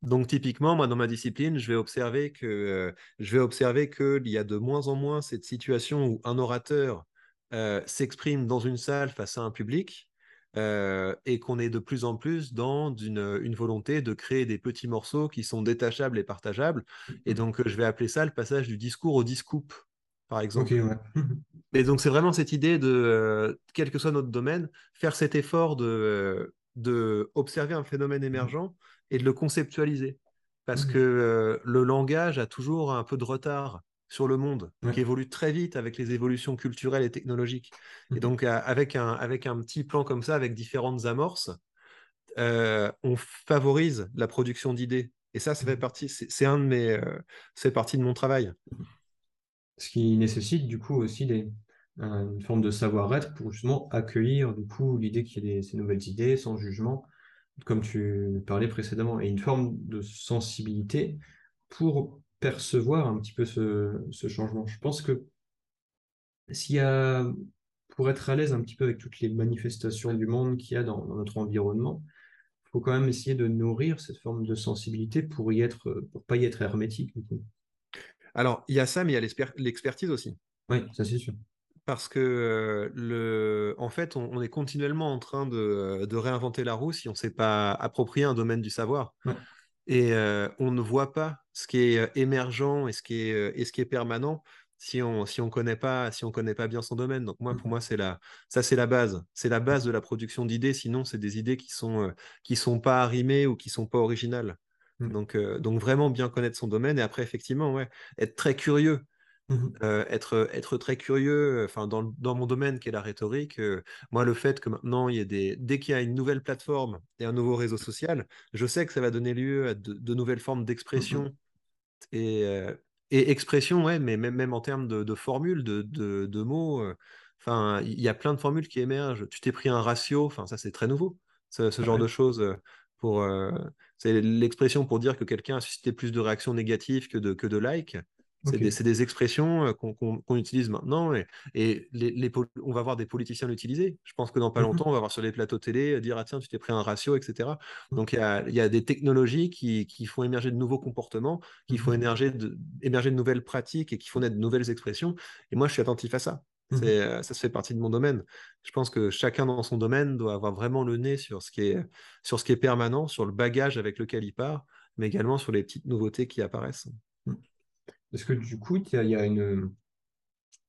C: Donc typiquement, moi dans ma discipline, je vais observer que je vais observer qu'il y a de moins en moins cette situation où un orateur s'exprime dans une salle face à un public euh, et qu'on est de plus en plus dans une, une volonté de créer des petits morceaux qui sont détachables et partageables. Et donc euh, je vais appeler ça le passage du discours au discoupe, par exemple.
B: Ouais.
C: Et donc, c'est vraiment cette idée de, euh, quel que soit notre domaine, faire cet effort de, euh, de observer un phénomène émergent et de le conceptualiser. Parce
B: Mhm.
C: que euh, le langage a toujours un peu de retard sur le monde,
B: Ouais.
C: qui évolue très vite avec les évolutions culturelles et technologiques. Et
B: Mhm.
C: donc, à- avec un, avec un petit plan comme ça, avec différentes amorces, euh, on favorise la production d'idées. Et ça, ça fait
B: Mhm.
C: partie, c'est un de mes, euh, c'est partie de mon travail.
B: Ce qui nécessite du coup aussi des, un- une forme de savoir-être pour justement accueillir du coup l'idée qu'il y ait des- ces nouvelles idées sans jugement, comme tu parlais précédemment, et une forme de sensibilité pour percevoir un petit peu ce, ce changement. Je pense que s'il y a, pour être à l'aise un petit peu avec toutes les manifestations du monde qu'il y a dans, dans notre environnement, il faut quand même essayer de nourrir cette forme de sensibilité pour y être, pour pas y être hermétique du coup.
C: Alors, il y a ça, mais il y a l'exper- l'expertise aussi.
B: Oui, ça c'est sûr.
C: Parce que euh, le... en fait, on, on est continuellement en train de, de réinventer la roue si on ne s'est pas approprié un domaine du savoir.
B: Ouais.
C: Et euh, on ne voit pas ce qui est euh, émergent et ce qui est, euh, et ce qui est permanent si on si on connaît pas si on connaît pas bien son domaine. Donc moi, pour
B: Mhm.
C: moi, c'est la ça c'est la base. C'est la base de la production d'idées. Sinon, c'est des idées qui sont qui sont pas arrimées ou qui sont pas originales.
B: Mhm.
C: Donc euh, donc vraiment bien connaître son domaine et après effectivement ouais être très curieux.
B: Mhm.
C: Euh, être, être très curieux, enfin dans, dans mon domaine qui est la rhétorique, euh, moi le fait que maintenant il y ait des, dès qu'il y a une nouvelle plateforme et un nouveau réseau social, je sais que ça va donner lieu à de, de nouvelles formes
B: Mhm.
C: d'expression et, euh, et expression, ouais, mais même, même en termes de, de formules, de, de, mots, enfin il y a plein de formules qui émergent. Tu t'es pris un ratio, enfin ça c'est très nouveau, ce, ce genre
B: Ouais.
C: de choses. Pour, c'est l'expression pour dire que quelqu'un a suscité plus de réactions négatives que de, que de likes. C'est des, expressions euh, qu'on utilise maintenant et, et les, les pol- on va voir des politiciens l'utiliser. Je pense que dans pas longtemps, on va voir sur les plateaux télé euh, dire Ah tiens, tu t'es pris un ratio, etc. Donc il y a, il y a des technologies qui, qui font émerger de nouveaux comportements, qui font émerger de, émerger de nouvelles pratiques et qui font naître de nouvelles expressions. Et moi, je suis attentif à ça. C'est, euh, ça se fait partie de mon domaine. Je pense que chacun dans son domaine doit avoir vraiment le nez sur ce qui est, sur ce qui est permanent, sur le bagage avec lequel il part, mais également sur les petites nouveautés qui apparaissent.
B: Est-ce que du coup, il y a, il y a une...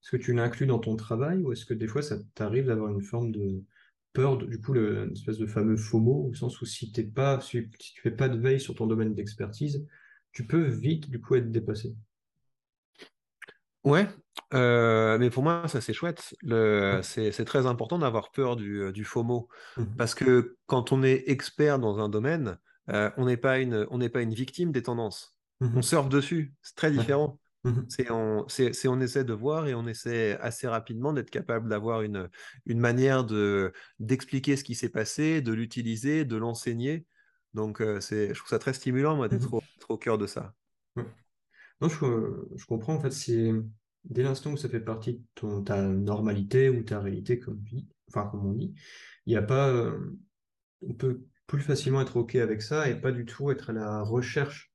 B: Est-ce que tu l'inclus dans ton travail ou est-ce que des fois, ça t'arrive d'avoir une forme de peur, de- du coup, le, une espèce de fameux FOMO, au sens où si t'es pas, si, si tu fais pas de veille sur ton domaine d'expertise, tu peux vite, du coup, être dépassé?
C: Ouais, euh, mais pour moi, ça c'est chouette. Le, c'est, c'est très important d'avoir peur du, euh, du FOMO.
B: Mhm.
C: Parce que quand on est expert dans un domaine, euh, on n'est pas une, on n'est pas une victime des tendances. On
B: Mhm.
C: surfe dessus. C'est très différent.
B: Mhm.
C: C'est on, on essaie de voir et on essaie assez rapidement d'être capable d'avoir une, une manière de, d'expliquer ce qui s'est passé, de l'utiliser, de l'enseigner. Donc, euh, c'est, je trouve ça très stimulant, moi, d'être
B: Mhm.
C: au, au cœur de ça.
B: Ouais. Non, je, je comprends, en fait, c'est dès l'instant où ça fait partie de ton, ta normalité ou ta réalité, comme, enfin, comme on dit, il n'y a pas, euh, on peut plus facilement être OK avec ça et pas du tout être à la recherche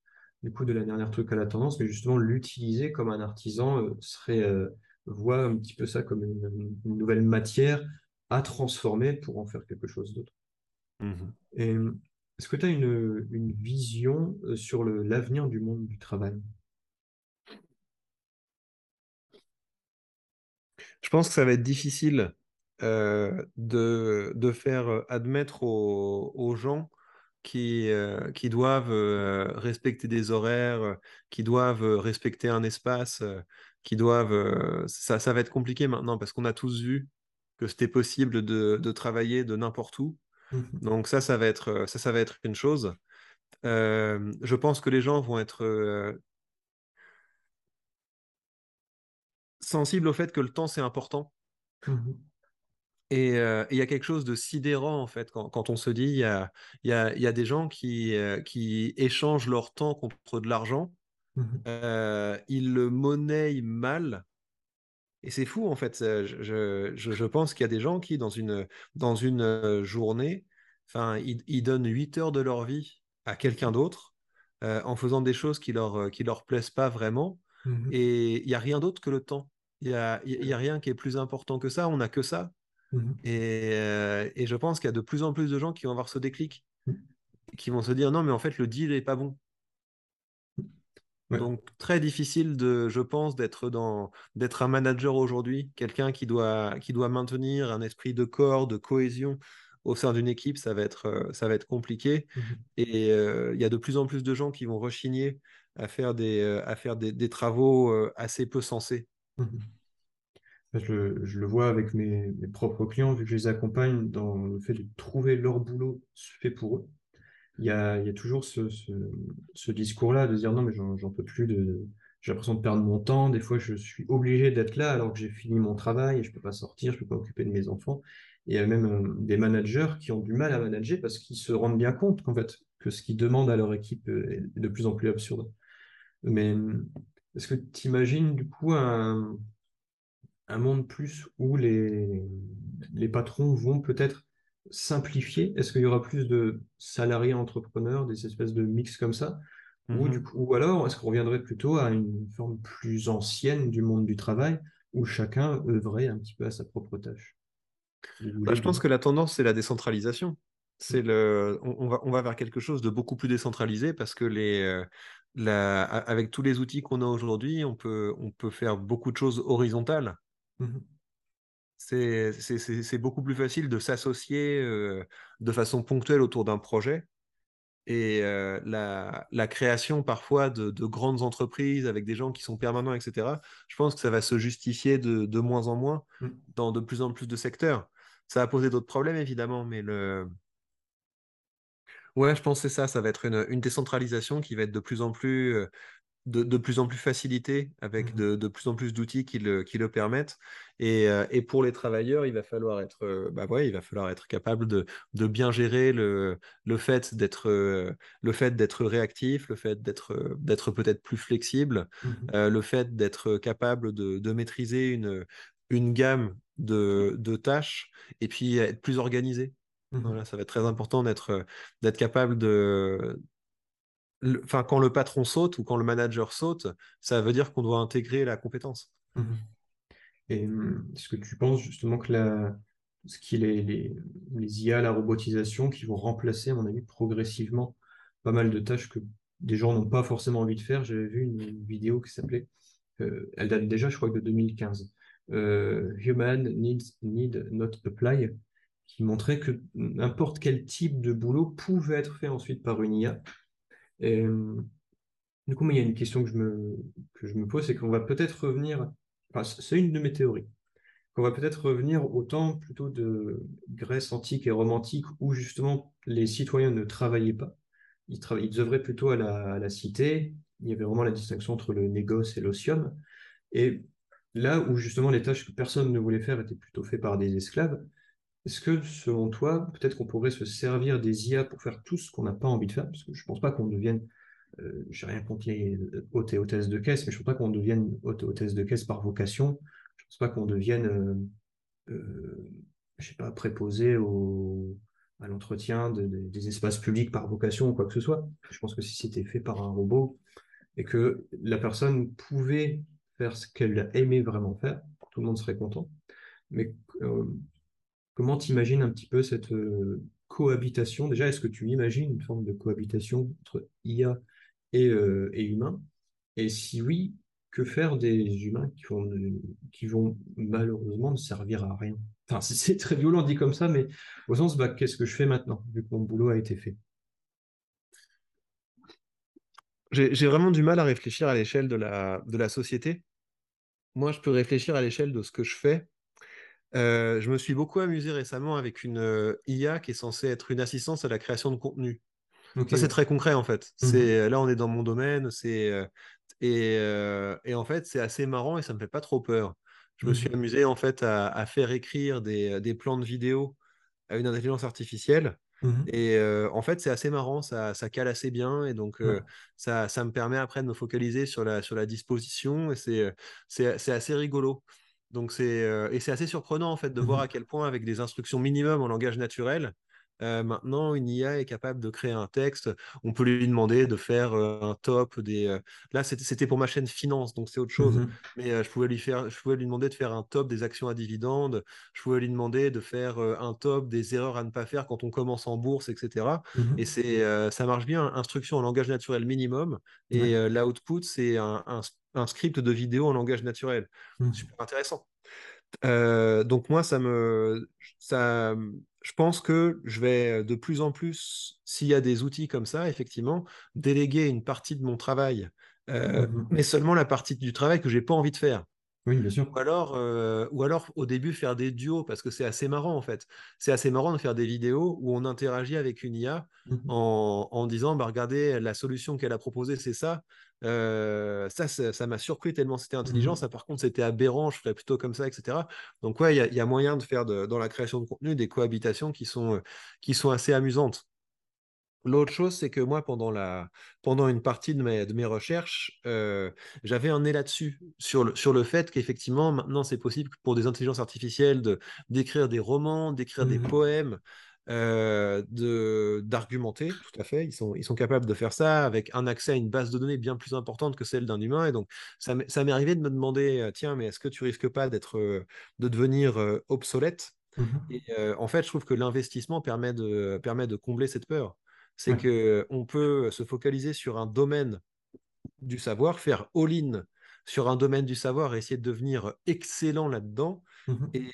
B: du coup de la dernière truc à la tendance, mais justement l'utiliser comme un artisan euh, serait euh, voit un petit peu ça comme une, une nouvelle matière à transformer pour en faire quelque chose d'autre. Et euh, est-ce que tu as une, une vision sur l'avenir du monde du travail?
C: Je pense que ça va être difficile euh, de, de faire admettre aux, aux gens qui, euh, qui doivent euh, respecter des horaires, qui doivent respecter un espace, qui doivent... ça, ça va être compliqué maintenant parce qu'on a tous vu que c'était possible de, de travailler de n'importe où.
B: Mhm.
C: Donc ça, ça va être, ça, ça va être une chose. je pense que les gens vont être sensibles au fait que le temps, c'est important.
B: Mhm.
C: Et euh, il y a quelque chose de sidérant, en fait, quand, quand on se dit, il y a, y a, y a des gens qui, euh, qui échangent leur temps contre de l'argent, euh, ils le monnaient mal. Et c'est fou, en fait. Je, je, pense qu'il y a des gens qui, dans une, dans une journée, enfin, ils, ils donnent 8 heures de leur vie à quelqu'un d'autre en faisant des choses qui leur, qui leur plaisent pas vraiment.
B: Mhm.
C: Et il n'y a rien d'autre que le temps. Il n'y a, y a rien qui est plus important que ça. On n'a que ça.
B: Mhm.
C: Et, euh, et je pense qu'il y a de plus en plus de gens qui vont avoir ce déclic,
B: Mhm.
C: qui vont se dire non, mais en fait, le deal n'est pas bon.
B: Ouais.
C: Donc, très difficile, de, je pense, d'être dans, d'être un manager aujourd'hui, quelqu'un qui doit, qui doit maintenir un esprit de corps, de cohésion au sein d'une équipe, ça va être, euh, ça va être compliqué.
B: Mhm.
C: Et euh, il y a de plus en plus de gens qui vont rechigner à faire des, à faire des, des travaux assez peu sensés.
B: Je, le- vois avec mes, propres clients, vu que je les accompagne dans le fait de trouver leur boulot fait pour eux. Il y a, il y a toujours ce, discours-là de dire non, mais j'en peux plus. J'ai l'impression de perdre mon temps. Des fois, je suis obligé d'être là alors que j'ai fini mon travail et je peux pas sortir, je peux pas m'occuper de mes enfants. Et il y a même euh, des managers qui ont du mal à manager parce qu'ils se rendent bien compte qu'en fait, que ce qu'ils demandent à leur équipe euh, est de plus en plus absurde. Mais est-ce que tu imagines du coup un, un monde plus où les, les patrons vont peut-être simplifier? Est-ce qu'il y aura plus de salariés entrepreneurs, des espèces de mix comme ça? Ou,
C: Mhm.
B: du coup, ou alors, est-ce qu'on reviendrait plutôt à une forme plus ancienne du monde du travail où chacun œuvrait un petit peu à sa propre tâche?
C: Bah, je pense que la tendance, c'est la décentralisation. C'est le, on, on va, on va vers quelque chose de beaucoup plus décentralisé parce que les, euh, la, avec tous les outils qu'on a aujourd'hui, on peut, on peut faire beaucoup de choses horizontales.
B: Mhm.
C: C'est, beaucoup plus facile de s'associer euh, de façon ponctuelle autour d'un projet. Et euh, la, la création parfois de, de grandes entreprises avec des gens qui sont permanents, etc., je pense que ça va se justifier de, de moins en moins
B: Mhm.
C: dans de plus en plus de secteurs. Ça va poser d'autres problèmes, évidemment, mais le... ouais, je pense que c'est ça. Ça va être une, une décentralisation qui va être de plus en plus, euh, de, de plus en plus facilitée avec
B: Mhm.
C: de, de plus en plus d'outils qui le, qui le permettent. Et, euh, et pour les travailleurs, il va falloir être, euh, bah ouais, il va falloir être capable de, de bien gérer le, le fait d'être, euh, le fait d'être réactif, le fait d'être, d'être peut-être plus flexible, euh, le fait d'être capable de, de maîtriser une, une gamme de, de tâches et puis être plus organisé. Voilà, ça va être très important d'être capable de, le- quand le patron saute ou quand le manager saute, ça veut dire qu'on doit intégrer la compétence.
B: Mhm. Et hum, est-ce que tu penses justement que la, ce qui est les, les, les IA, la robotisation, qui vont remplacer, à mon avis, progressivement pas mal de tâches que des gens n'ont pas forcément envie de faire? J'avais vu une, une vidéo qui s'appelait, euh, elle date déjà, je crois, de 2015, euh, Human Needs Need Not Apply, qui montrait que n'importe quel type de boulot pouvait être fait ensuite par une IA. Du coup, il y a une question que je me, que je me pose, c'est qu'on va peut-être revenir, enfin, c'est une de mes théories, qu'on va peut-être revenir au temps plutôt de Grèce antique et romantique où justement les citoyens ne travaillaient pas. Ils, trava- ils œuvraient plutôt à la, à la cité. Il y avait vraiment la distinction entre le négoce et l'osium. Et là où justement les tâches que personne ne voulait faire étaient plutôt faites par des esclaves, est-ce que selon toi, peut-être qu'on pourrait se servir des IA pour faire tout ce qu'on n'a pas envie de faire? Parce que je pense pas qu'on devienne euh, j'ai rien contre les hôtes et hôtesses de caisse, mais je ne pense pas qu'on devienne hôte et hôtesse de caisse par vocation. Je ne pense pas qu'on devienne, euh, euh, je sais pas, préposé à l'entretien de- de- des espaces publics par vocation ou quoi que ce soit. Je pense que si c'était fait par un robot et que la personne pouvait faire ce qu'elle aimait vraiment faire, tout le monde serait content. Mais comment t'imagines un petit peu cette euh, cohabitation? Déjà, est-ce que tu imagines une forme de cohabitation entre IA et, euh, humain? Et si oui, que faire des humains qui vont, malheureusement ne servir à rien? Enfin, c'est très violent dit comme ça, mais au sens, bah, qu'est-ce que je fais maintenant, vu que mon boulot a été fait?
C: J'ai vraiment du mal à réfléchir à l'échelle de la société. Moi, je peux réfléchir à l'échelle de ce que je fais. Euh, je me suis beaucoup amusé récemment avec une euh, IA qui est censée être une assistance à la création de contenu. ça, c'est très concret en fait. Mmh c'est Là, on est dans mon domaine. C'est euh, et, et, en fait, c'est assez marrant et ça me fait pas trop peur. Je me suis mmh amusé en fait à, à faire écrire des, des, plans de vidéo à une intelligence artificielle Mmh et en fait, c'est assez marrant, ça, ça, cale assez bien. Et donc, ça, ça, me permet après de me focaliser sur la, sur la disposition. Et c'est, assez rigolo. Donc, c'est, et c'est assez surprenant, en fait, de voir mmh à quel point, avec des instructions minimum en langage naturel, euh, maintenant, une IA est capable de créer un texte. On peut lui demander de faire euh, un top des. Euh, là, c'était pour ma chaîne finance, donc c'est autre chose. Mmh Mais je pouvais lui faire, je pouvais lui demander de faire un top des actions à dividendes. Je pouvais lui demander de faire un top des erreurs à ne pas faire quand on commence en bourse, etc. Et mmh c'est, ça marche bien. Instruction en langage naturel minimum. Et l'output, c'est un, un, script de vidéo en langage naturel. Mmh. Super intéressant. donc moi, ça me, ça, je pense que je vais de plus en plus, s'il y a des outils comme ça, effectivement, déléguer une partie de mon travail, mmh mais seulement la partie du travail que j'ai pas envie de faire.
B: Oui, bien sûr.
C: Ou alors, ou alors au début faire des duos parce que c'est assez marrant en fait. C'est assez marrant de faire des vidéos où on interagit avec une IA mmh en, en, disant bah regardez la solution qu'elle a proposée c'est ça. ça, ça m'a surpris tellement c'était intelligent. Mmh ça par contre c'était aberrant. Je ferais plutôt comme ça, etc. Donc ouais, il y, y, a moyen de faire de, dans la création de contenu des cohabitations qui sont qui sont assez amusantes. L'autre chose, c'est que moi, pendant, la, pendant une partie de mes, de mes recherches, euh, j'avais un nez là-dessus, sur le, sur le fait qu'effectivement, maintenant, c'est possible pour des intelligences artificielles de, d'écrire des romans, d'écrire des mmh poèmes, euh, de, d'argumenter, tout à fait. Ils sont, ils sont capables de faire ça avec un accès à une base de données bien plus importante que celle d'un humain. Et donc, ça, ça m'est arrivé de me demander, euh, tiens, mais est-ce que tu risques pas d'être, de devenir obsolète? Mmh Et en fait, je trouve que l'investissement permet de, permet de combler cette peur c'est que qu'on peut se focaliser sur un domaine du savoir, faire all-in sur un domaine du savoir et essayer de devenir excellent là-dedans mmh et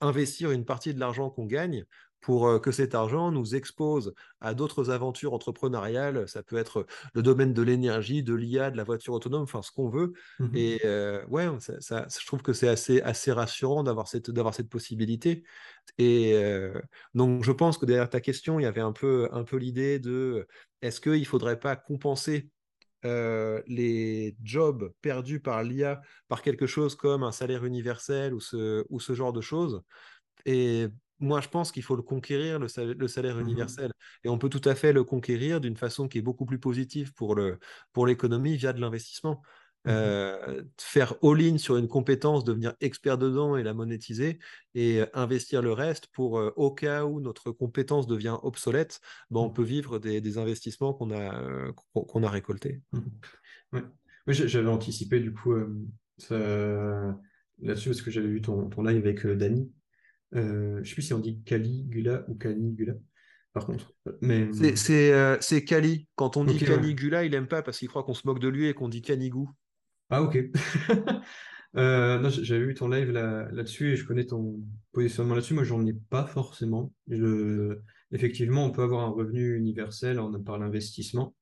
C: investir une partie de l'argent qu'on gagne pour que cet argent nous expose à d'autres aventures entrepreneuriales. Ça peut être le domaine de l'énergie, de l'IA, de la voiture autonome, enfin ce qu'on veut. Mmh et ouais, ça, je trouve que c'est assez, assez rassurant d'avoir cette, d'avoir cette possibilité. Et donc je pense que derrière ta question, il y avait un peu, un peu l'idée de est-ce qu'il ne faudrait pas compenser les jobs perdus par l'IA par quelque chose comme un salaire universel ou ce, ou ce genre de choses? Et moi, je pense qu'il faut le conquérir, le, salaire, mmh universel. Et on peut tout à fait le conquérir d'une façon qui est beaucoup plus positive pour l'économie pour via de l'investissement. Mmh euh, faire all-in sur une compétence, devenir expert dedans et la monétiser, et investir le reste pour, au cas où notre compétence devient obsolète, ben, on mmh. peut vivre des, investissements qu'on a, qu'on a récoltés.
B: Ouais. j'avais anticipé du coup là-dessus parce que j'avais vu ton, ton live avec Dany euh, je ne sais plus si on dit Caligula ou Caligula, par contre. Mais...
C: C'est euh, Cali. Quand on dit Caligula, il n'aime pas parce qu'il croit qu'on se moque de lui et qu'on dit Canigou.
B: Ah, ok. euh, J'avais vu ton live là-dessus et je connais ton positionnement là-dessus. Moi, j'en ai pas forcément. Je... Effectivement, on peut avoir un revenu universel en, par l'investissement.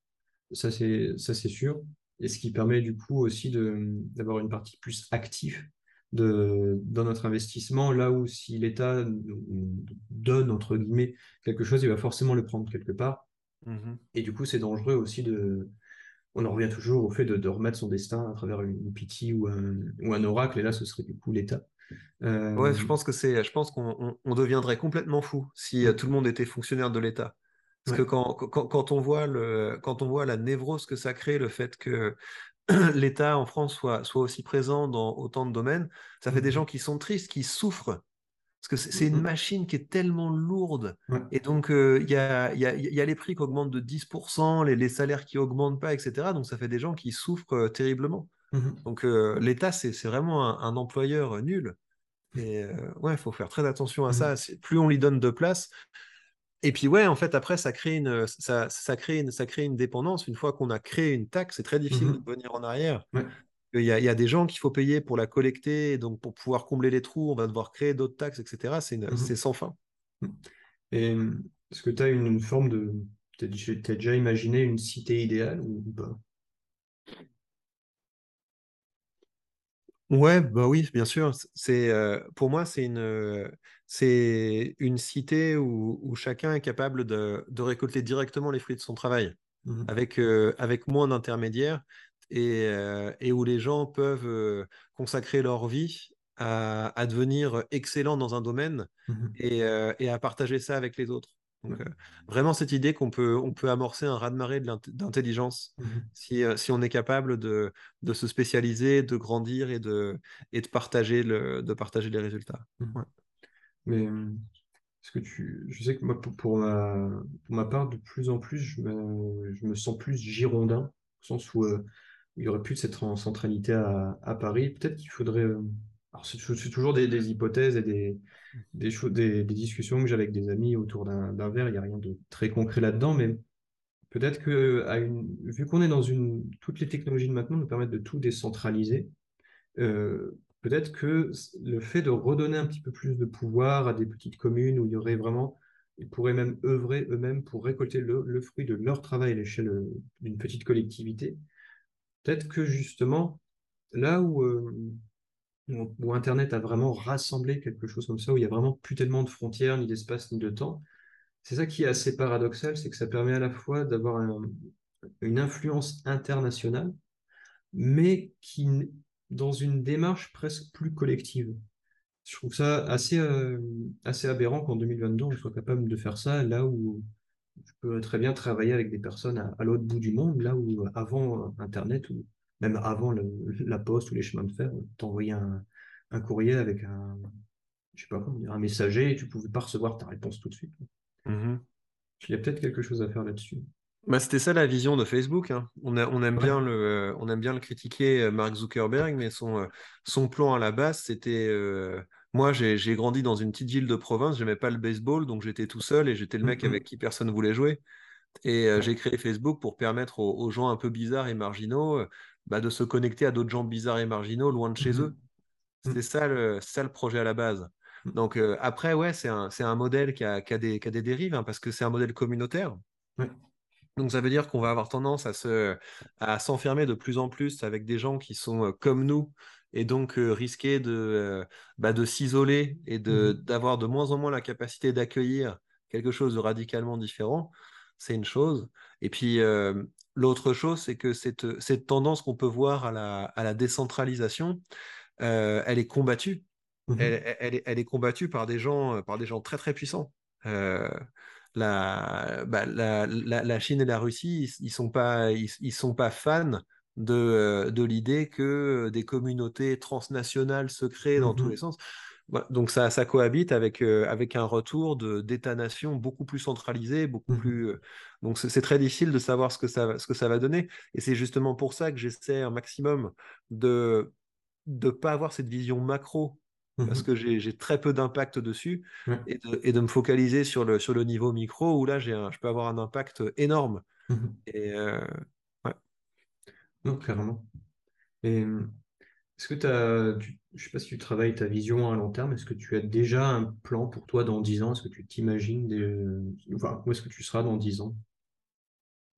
B: Ça, c'est sûr. Et ce qui permet du coup aussi d'avoir une partie plus active de, dans notre investissement, là où si l'État donne, entre guillemets, quelque chose, il va forcément le prendre quelque part. Mmh et du coup, c'est dangereux aussi de... On en revient toujours au fait de, remettre son destin à travers une pitié ou un, ou un oracle, et là, ce serait du coup l'État.
C: Euh, ouais, je pense que c'est, je pense qu'on deviendrait complètement fou si euh, tout le monde était fonctionnaire de l'État. Parce que quand, quand, quand, on voit le, quand on voit la névrose que ça crée, le fait que l'État en France soit, soit aussi présent dans autant de domaines, ça fait des mmh gens qui sont tristes, qui souffrent. Parce que c'est une mmh machine qui est tellement lourde. Et donc, il y, a, y, a, y, a, les prix qui augmentent de 10%, les, les salaires qui augmentent pas, etc. Donc, ça fait des gens qui souffrent terriblement. Mmh donc, l'État, c'est vraiment un, employeur nul. Et ouais, il faut faire très attention à ça. Plus on lui donne de place, et puis ouais, en fait, après, ça crée une, ça, ça crée une, ça crée une dépendance. Une fois qu'on a créé une taxe, c'est très difficile mmh de venir en arrière. Il y, a, il y a des gens qu'il faut payer pour la collecter, donc pour pouvoir combler les trous, on va devoir créer d'autres taxes, etc. C'est
B: Mhm.
C: c'est sans fin.
B: Et est-ce que tu as une, une forme de... T'as t'as déjà imaginé une cité idéale ou pas?
C: Ouais, bah oui, bien sûr. C'est euh, pour moi, c'est une euh, c'est une cité où, où chacun est capable de, de récolter directement les fruits de son travail,
B: Mhm.
C: avec euh, avec moins d'intermédiaires et, euh, et où les gens peuvent euh, consacrer leur vie à, à devenir excellents dans un domaine
B: Mhm.
C: et, et à partager ça avec les autres. Donc, vraiment cette idée qu'on peut on peut amorcer un raz-de-marée d'intelligence
B: Mhm.
C: si, si on est capable de, de se spécialiser, de grandir et de, et de, partager, le, de partager les résultats. Ouais.
B: Mais euh, que tu... Je sais que moi, pour, ma, pour ma part, de plus en plus, je me, je me sens plus girondin, au sens où euh, il y aurait plus cette centralité à, à Paris. Peut-être qu'il faudrait... euh, Alors, c'est toujours des, des hypothèses et des, des, des, des discussions que j'ai avec des amis autour d'un verre. Il n'y a rien de très concret là-dedans, mais peut-être que vu qu'on est dans une... Toutes les technologies de maintenant nous permettent de tout décentraliser. Peut-être que le fait de redonner un petit peu plus de pouvoir à des petites communes où il y aurait vraiment, ils pourraient même œuvrer eux-mêmes pour récolter le, fruit de leur travail à l'échelle euh, d'une petite collectivité. Peut-être que justement, là où, euh, où, Internet a vraiment rassemblé quelque chose comme ça, où il n'y a vraiment plus tellement de frontières, ni d'espace, ni de temps, c'est ça qui est assez paradoxal, c'est que ça permet à la fois d'avoir un- une influence internationale, mais qui, dans une démarche presque plus collective. Je trouve ça assez, euh, assez aberrant qu'en 2022, on soit capable de faire ça, là où je peux très bien travailler avec des personnes à, à l'autre bout du monde, là où euh, avant euh, Internet, ou même avant le- la poste ou les chemins de fer, t'envoyais un, un courrier avec un, je sais pas comment dire, un messager et tu pouvais pas recevoir ta réponse tout de suite.
C: Mhm.
B: Il y a peut-être quelque chose à faire là-dessus.
C: Bah, c'était ça la vision de Facebook. hein. On, a- on aime
B: Ouais.
C: bien le, euh, on aime bien le critiquer, euh, Mark Zuckerberg, mais son, euh, son plan à la base, c'était. euh, moi, j'ai j'ai grandi dans une petite ville de province, j'aimais pas le baseball, donc j'étais tout seul et j'étais le mec avec qui personne voulait jouer. Et
B: Ouais.
C: j'ai créé Facebook pour permettre aux, aux gens un peu bizarres et marginaux bah, de se connecter à d'autres gens bizarres et marginaux loin de chez eux.
B: Mhm.
C: C'était ça le, ça le projet à la base. Donc euh, après, ouais, c'est un, c'est un modèle qui a, qui a des, qui a des dérives, hein, parce que c'est un modèle communautaire.
B: Ouais.
C: Donc ça veut dire qu'on va avoir tendance à se, à s'enfermer de plus en plus avec des gens qui sont comme nous et donc euh, risquer de, euh, bah, de s'isoler et de,
B: Mhm.
C: d'avoir de moins en moins la capacité d'accueillir quelque chose de radicalement différent. C'est une chose. Et puis euh, l'autre chose, c'est que cette, cette tendance qu'on peut voir à la, à la décentralisation, elle est combattue.
B: Mhm.
C: Elle, elle est, elle est combattue par des gens, par des gens très très puissants. Euh, la, bah, la, la, la Chine et la Russie, ils, ils sont pas, ils, ils sont pas fans de, euh, de l'idée que des communautés transnationales se créent dans tous les sens. Donc ça, ça cohabite avec, euh, avec un retour de, d'États-nations beaucoup plus centralisé, beaucoup
B: Mhm.
C: plus. euh, donc c'est très difficile de savoir ce que ça, ce que ça va donner. Et c'est justement pour ça que j'essaie un maximum de ne pas avoir cette vision macro, parce
B: Mhm.
C: que j'ai très peu d'impact dessus, et de, et de me focaliser sur le, sur le niveau micro, où là, un- je peux avoir un impact énorme. Et euh, ouais.
B: Non, clairement. Et euh, est-ce que tu as, tu, je sais pas si tu travailles ta vision à long terme, est-ce que tu as déjà un plan pour toi dans 10 ans? Est-ce que tu t'imagines des, enfin, où est-ce que tu seras dans 10 ans?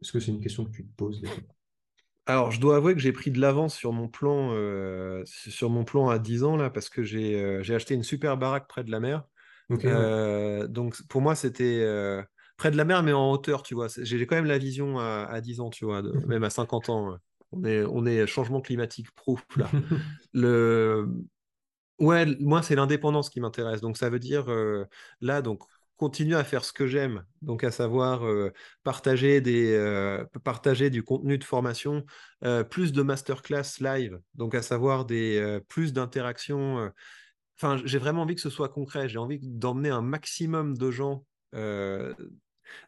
B: Est-ce que c'est une question que tu te poses déjà?
C: Alors, je dois avouer que j'ai pris de l'avance sur mon plan, euh, sur mon plan à 10 ans, là, parce que j'ai euh, acheté une super baraque près de la mer.
B: Ouais.
C: Euh, donc, pour moi, c'était euh, près de la mer, mais en hauteur, tu vois. J'ai quand même la vision à, à 10 ans, tu vois, de- même à 50 ans. euh. On est, on est changement climatique proof, là. Le... Ouais, moi, c'est l'indépendance qui m'intéresse. Donc, ça veut dire, euh, là, donc, continuer à faire ce que j'aime. Donc, à savoir euh, partager des, euh, partager du contenu de formation, euh, plus de masterclass live. Donc, à savoir des, euh, plus d'interactions. Enfin, j'ai vraiment envie que ce soit concret. J'ai envie d'emmener un maximum de gens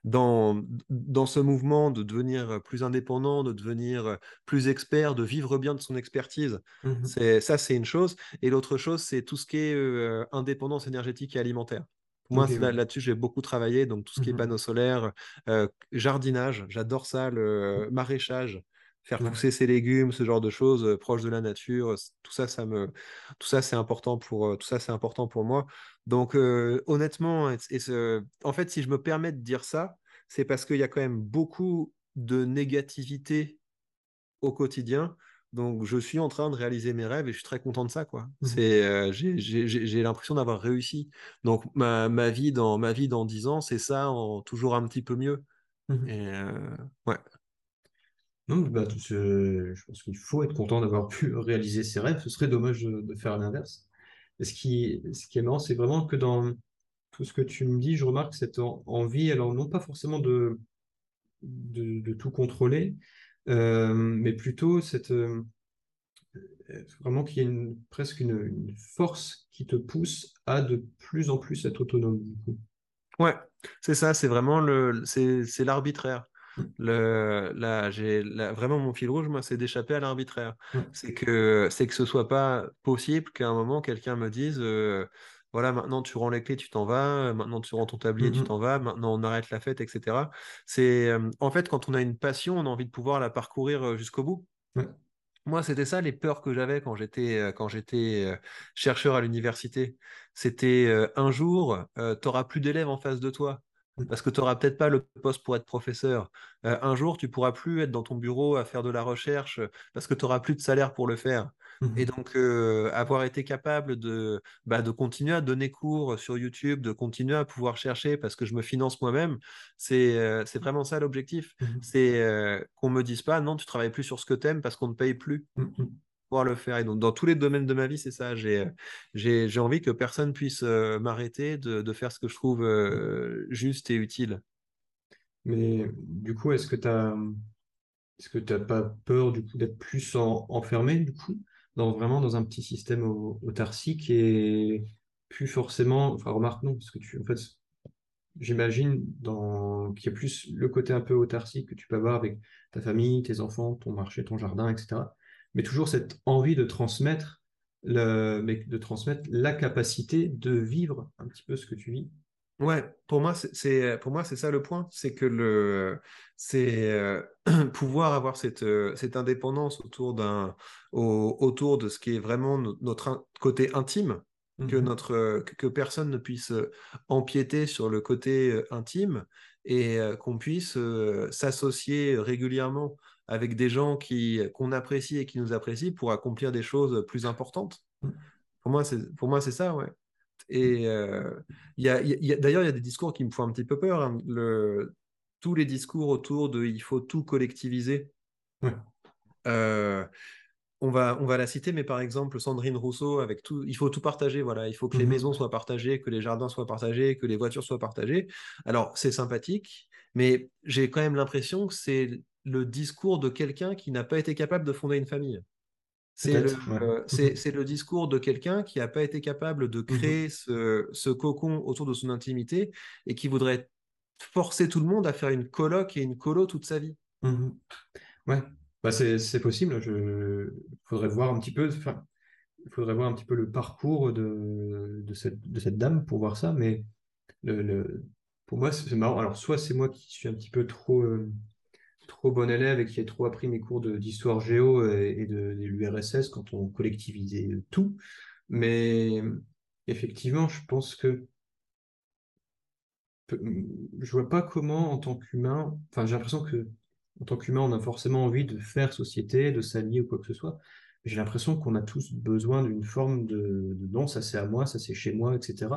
C: dans, dans ce mouvement de devenir plus indépendant, de devenir plus expert, de vivre bien de son expertise. C'est, ça, c'est une chose. Et l'autre chose, c'est tout ce qui est euh, indépendance énergétique et alimentaire. Moi,
B: ouais.
C: là-dessus, j'ai beaucoup travaillé. Donc, tout ce qui est
B: Mhm.
C: panneaux solaires, euh, jardinage, j'adore ça, le maraîchage. faire
B: Ouais.
C: pousser ses légumes, ce genre de choses euh, proches de la nature, euh, tout ça, ça me, tout ça, c'est important pour, euh, tout ça, c'est important pour moi. Donc, euh, honnêtement, et, et ce- en fait, si je me permets de dire ça, c'est parce qu'il y a quand même beaucoup de négativité au quotidien. Donc, je suis en train de réaliser mes rêves et je suis très content de ça, quoi.
B: Mhm.
C: C'est, euh, j'ai, l'impression d'avoir réussi. Donc, ma, ma vie dans, ma vie dans 10 ans, c'est ça, en toujours un petit peu mieux. Et euh, ouais.
B: Non, bah, ce- je pense qu'il faut être content d'avoir pu réaliser ses rêves. Ce serait dommage de, de faire l'inverse. Ce qui, ce qui est marrant, c'est vraiment que dans tout ce que tu me dis, je remarque cette en- envie, alors non pas forcément de, de, de tout contrôler, mais plutôt cette, euh, vraiment qu'il y a une, presque une, une force qui te pousse à de plus en plus être autonome. Du coup.
C: Ouais, c'est ça, c'est vraiment le, c'est, c'est l'arbitraire. Le, là, j'ai, vraiment mon fil rouge, moi, c'est d'échapper à l'arbitraire.
B: Ouais.
C: C'est que, c'est que ce soit pas possible qu'à un moment, quelqu'un me dise, euh, voilà, maintenant tu rends les clés, tu t'en vas, euh, maintenant tu rends ton tablier, tu
B: Mhm.
C: t'en vas, maintenant on arrête la fête, etc. C'est, euh, en fait, quand on a une passion, on a envie de pouvoir la parcourir euh, jusqu'au bout.
B: Ouais.
C: Moi, c'était ça les peurs que j'avais quand j'étais euh, quand j'étais euh, chercheur à l'université. C'était euh, un jour, tu n'auras plus d'élèves en face de toi
B: Mm.
C: parce que tu n'auras peut-être pas le poste pour être professeur. Euh, un jour, tu pourras plus être dans ton bureau à faire de la recherche euh, parce que tu n'auras plus de salaire pour le faire. Et
B: Mhm.
C: donc, euh, avoir été capable de, bah, de continuer à donner cours sur YouTube, de continuer à pouvoir chercher parce que je me finance moi-même, c'est euh, vraiment ça l'objectif.
B: Mhm.
C: C'est euh, qu'on me dise pas, non, tu travailles plus sur ce que tu aimes parce qu'on ne paye plus pour pouvoir le faire. Et donc, dans tous les domaines de ma vie, c'est ça. J'ai envie que personne puisse euh, m'arrêter de, de faire ce que je trouve euh, juste et utile.
B: Mais du coup, est-ce que tu as, est-ce que t'as pas peur du coup d'être plus en- enfermé du coup, dans, vraiment dans un petit système au- autarcique et plus forcément, enfin remarque non, parce que tu, en fait, j'imagine dans qu'il y a plus le côté un peu autarcique que tu peux avoir avec ta famille, tes enfants, ton marché, ton jardin, etc. Mais toujours cette envie de transmettre de transmettre la capacité de vivre un petit peu ce que tu vis.
C: Ouais, pour moi, c'est pour moi, c'est ça le point, c'est que le, c'est euh, pouvoir avoir cette, euh, cette indépendance autour d'un, au- autour de ce qui est vraiment no- notre in- côté intime, que
B: Mhm.
C: notre, euh, que, que personne ne puisse empiéter sur le côté intime et euh, qu'on puisse euh, s'associer régulièrement avec des gens qui, qu'on apprécie et qui nous apprécient pour accomplir des choses plus importantes.
B: Mhm.
C: Pour moi, c'est, pour moi, c'est ça, ouais. Et euh, y a, il y a- d'ailleurs, il y a des discours qui me font un petit peu peur. hein. Le, tous les discours autour de il faut tout collectiviser.
B: Ouais.
C: Euh, on va, on va la citer, mais par exemple, Sandrine Rousseau, avec tout, il faut tout partager. Voilà, il faut que les
B: Mhm.
C: maisons soient partagées, que les jardins soient partagés, que les voitures soient partagées. Alors, c'est sympathique, mais j'ai quand même l'impression que c'est le discours de quelqu'un qui n'a pas été capable de fonder une famille. C'est le,
B: Peut-être, ouais.
C: euh, c'est,
B: Mhm.
C: le discours de quelqu'un qui n'a pas été capable de créer ce, ce cocon autour de son intimité et qui voudrait forcer tout le monde à faire une coloc et une colo toute sa vie.
B: Mhm. Ouais, bah c'est possible. Je faudrait voir un petit peu. Il faudrait voir un petit peu le parcours de, de cette de cette dame pour voir ça. Mais le, le- pour moi, c'est c'est marrant. Alors, soit c'est moi qui suis un petit peu trop euh, trop bon élève et qui ai trop appris mes cours d'histoire géo et, de, l'URSS quand on collectivisait tout. Mais effectivement, je pense que je vois pas comment, en tant qu'humain, enfin, j'ai l'impression que, en tant qu'humain, on a forcément envie de faire société, de s'allier ou quoi que ce soit. J'ai l'impression qu'on a tous besoin d'une forme de, de non, ça c'est à moi, ça c'est chez moi, etc.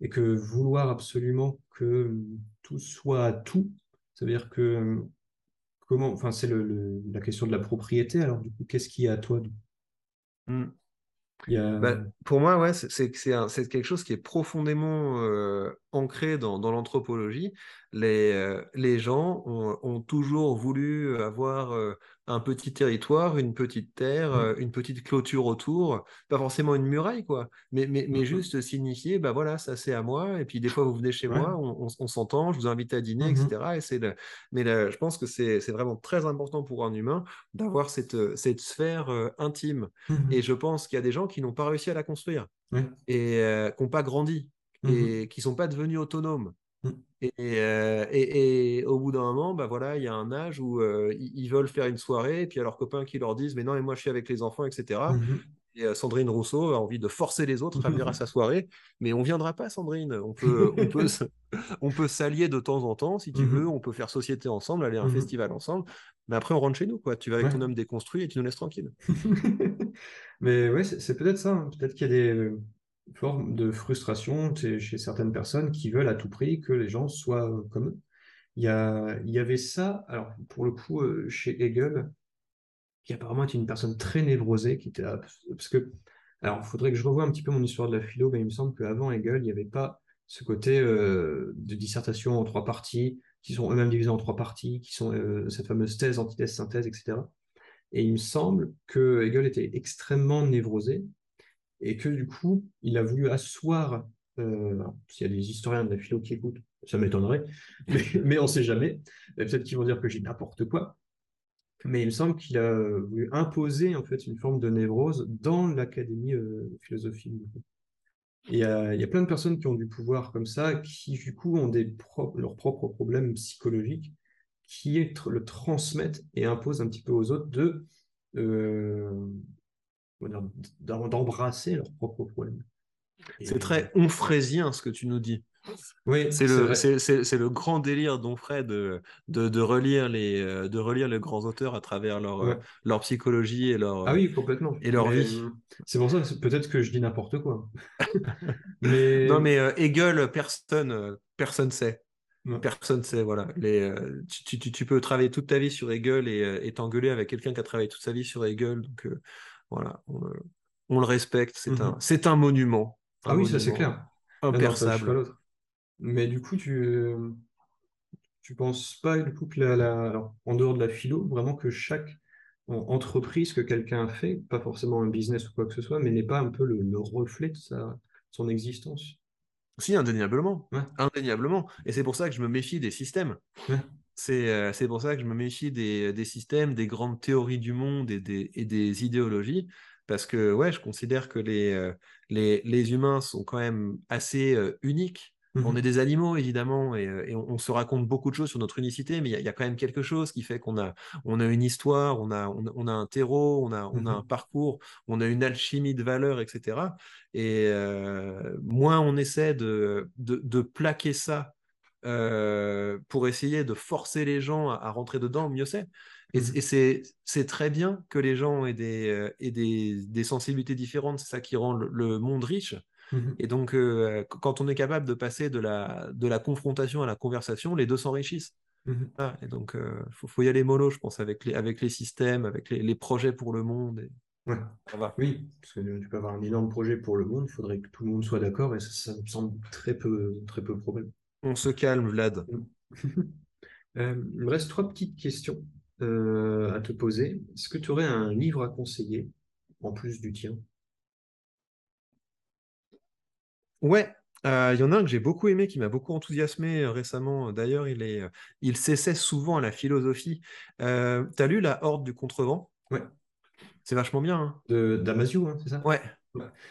B: Et que vouloir absolument que tout soit à tout, ça veut dire que comment, enfin, c'est le, le- la question de la propriété. Alors, du coup, qu'est-ce qui est à toi?
C: Mm.
B: Il y a,
C: Bah, pour moi, ouais, c'est quelque chose qui est profondément euh, ancré dans, dans l'anthropologie. Les, euh, les gens ont, ont toujours voulu avoir euh, un petit territoire, une petite terre,
B: Mm.
C: euh, une petite clôture autour, pas forcément une muraille, quoi, mais, mais, mais juste signifier, bah voilà, ça c'est à moi, et puis des fois vous venez chez
B: Ouais.
C: moi, on, on- on s'entend, je vous invite à dîner, etc. Et c'est le, mais le- je pense que c'est vraiment très important pour un humain d'avoir cette, cette sphère euh, intime.
B: Mhm.
C: Et je pense qu'il y a des gens qui n'ont pas réussi à la construire et euh, qui n'ont pas grandi et qui sont pas devenus autonomes. Mm. Euh, et, et, au bout d'un moment, bah voilà, il y a un âge où euh, ils, veulent faire une soirée, et puis il y a leurs copains qui leur disent Mais non, et moi je suis avec les enfants, etc. Et euh, Sandrine Rousseau a envie de forcer les autres à venir à sa soirée, mais on viendra pas, Sandrine. On peut, on peut, on peut s'allier de temps en temps, si tu veux. On peut faire société ensemble, aller à un festival ensemble. Mais après, on rentre chez nous, quoi. Tu vas avec ton homme déconstruit et tu nous laisses tranquille.
B: mais ouais, c'est peut-être ça. Hein. Peut-être qu'il y a des forme de frustration chez certaines personnes qui veulent à tout prix que les gens soient euh, comme eux. Il y, a, il y avait ça, alors pour le coup, euh, chez Hegel, qui apparemment était une personne très névrosée, qui était parce que, alors il faudrait que je revoie un petit peu mon histoire de la philo, mais il me semble qu'avant Hegel, il n'y avait pas ce côté euh, de dissertation en trois parties, qui sont eux-mêmes divisés en trois parties, qui sont cette fameuse thèse, antithèse, synthèse, etc. Et il me semble que Hegel était extrêmement névrosé, et que du coup, il a voulu asseoir, euh, s'il y a des historiens de la philo qui écoutent, ça m'étonnerait, mais, on ne sait jamais, peut-être qu'ils vont dire que j'ai n'importe quoi, mais il me semble qu'il a voulu imposer en fait une forme de névrose dans l'académie euh, philosophique. Il y, a, il y, a, plein de personnes qui ont du pouvoir comme ça, qui du coup ont des leurs propres problèmes psychologiques, qui le transmettent et imposent un petit peu aux autres de, euh, d'embrasser leurs propres problèmes.
C: C'est très onfrésien ce que tu nous dis. Oui, c'est le, grand délire d'Onfray de, de, de, relire les, euh, de relire les grands auteurs à travers leur, euh, leur psychologie et leur,
B: ah oui, complètement.
C: Et leur vie.
B: Euh, c'est pour ça que peut-être que je dis n'importe quoi.
C: mais... Non, mais Hegel, personne personne sait. Personne sait, voilà. Les, tu, tu, tu, peux travailler toute ta vie sur Hegel et, t'engueuler avec quelqu'un qui a travaillé toute sa vie sur Hegel. Donc, voilà, on, le respecte, c'est un, mhm. un monument.
B: ah oui, ça c'est clair.
C: Imperçable.
B: Mais du coup, tu tu penses pas du coup que la, en dehors de la philo, vraiment que chaque entreprise que quelqu'un a fait, pas forcément un business ou quoi que ce soit, mais n'est pas un peu le, reflet de sa, son existence?
C: Si, indéniablement. Indéniablement. Et c'est pour ça que je me méfie des systèmes. Euh, c'est pour ça que je me méfie des, systèmes, des grandes théories du monde et des, idéologies, parce que ouais, je considère que les, euh, les, humains sont quand même assez euh, uniques. On mmh est des animaux, évidemment, et, on, se raconte beaucoup de choses sur notre unicité, mais il y, a quand même quelque chose qui fait qu'on a, on a une histoire, on a, on, a un terreau, on a, on a mmh un parcours, on a une alchimie de valeurs, etc. Et moins on essaie de, de plaquer ça euh, pour essayer de forcer les gens à, rentrer dedans, mieux c'est. Et, mmh. c'est très bien que les gens aient des, euh, des, des, sensibilités différentes, c'est ça qui rend le, monde riche. Mmh. Et donc, euh, quand on est capable de passer de la, de la confrontation à la conversation, les deux s'enrichissent. Mmh. Ah, et donc, il faut, faut, y aller mollo, je pense, avec les, avec les systèmes, avec les, les projets pour le monde. Et...
B: Ouais. Ça va. Oui, parce que tu peux avoir un énorme projet pour le monde, il faudrait que tout le monde soit d'accord, et ça, ça, me semble très peu, très peu probable.
C: On se calme, Vlad.
B: Euh, il me reste trois petites questions euh, à te poser. Est-ce que tu aurais un livre à conseiller, en plus du tien?
C: Ouais, euh, il y en a un que j'ai beaucoup aimé, qui m'a beaucoup enthousiasmé récemment. D'ailleurs, il, est, il s'essaie souvent à la philosophie. tu as lu La Horde du Contrevent?
B: Ouais.
C: C'est vachement bien. Hein.
B: De Damasio, hein, c'est ça?
C: Ouais.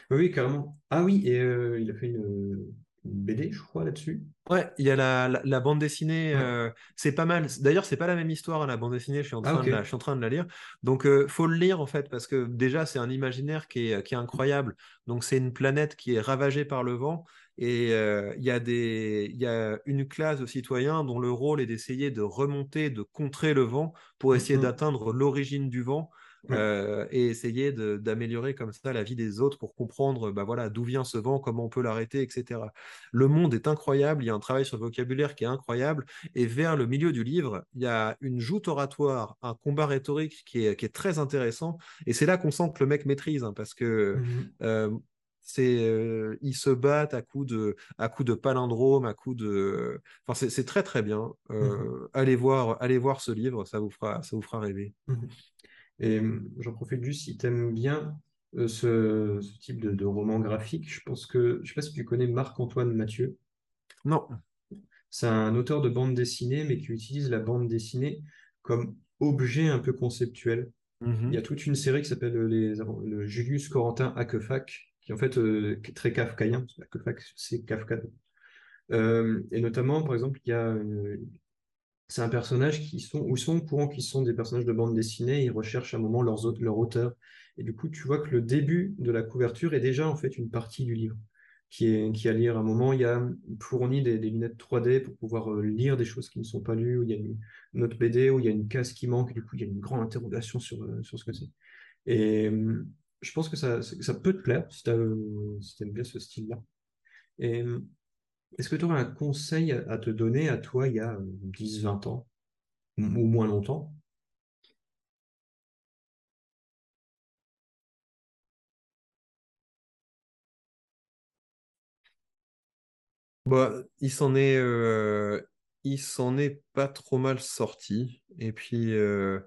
B: Oui, carrément. Ah oui, et il a fait une, BD, je crois, là-dessus.
C: Ouais, il y a la, bande dessinée, euh, c'est pas mal. D'ailleurs, c'est pas la même histoire, hein, la bande dessinée, je suis en ah, train, de, la, je suis en train de la lire. Donc, euh, faut le lire, en fait, parce que déjà, c'est un imaginaire qui est, qui est incroyable. Donc, c'est une planète qui est ravagée par le vent. Et euh, il y, a des, y a une classe de citoyens dont le rôle est d'essayer de remonter, de contrer le vent pour essayer mm-hmm. d'atteindre l'origine du vent euh, et essayer d'améliorer comme ça la vie des autres pour comprendre bah voilà, d'où vient ce vent, comment on peut l'arrêter, etc. Le monde est incroyable, il y a un travail sur le vocabulaire qui est incroyable, et vers le milieu du livre, il y a une joute oratoire, un combat rhétorique qui est, qui est très intéressant, et c'est là qu'on sent que le mec maîtrise, hein, parce que mmh euh, c'est euh, ils se battent à coups de à coups de palindrome à coups de enfin c'est très très bien. Mmh allez voir allez voir ce livre ça vous fera ça vous fera rêver. Mmh
B: et hum, j'en profite juste si tu aimes bien euh, ce, type de, roman graphique. Je pense que, je sais pas si tu connais Marc-Antoine Mathieu.
C: Non.
B: C'est un auteur de bande dessinée, mais qui utilise la bande dessinée comme objet un peu conceptuel. Mhm. Il y a toute une série qui s'appelle le Julius Corentin Akefak, qui en fait euh, est très kafkaïen. Akefak, c'est Kafka. Euh, et notamment, par exemple, il y a c'est un personnage qui sont, ou sont au courant qu'ils sont des personnages de bande dessinée, ils recherchent à un moment leurs, leur auteur. Et du coup, tu vois que le début de la couverture est déjà en fait une partie du livre qui est, qui à lire. À un moment, il y a fourni des, lunettes 3D pour pouvoir euh, lire des choses qui ne sont pas lues, où il y a une, autre BD, où il y a une case qui manque, et du coup, il y a une grande interrogation sur, euh, sur ce que c'est. Et euh, je pense que ça, ça peut te plaire si tu aimes bien ce style-là. Et est-ce que tu aurais un conseil à te donner à toi il y a 10-20 ans, ou moins longtemps,
C: Bah, il s'en est, euh, il s'en est pas trop mal sorti. Et puis, euh,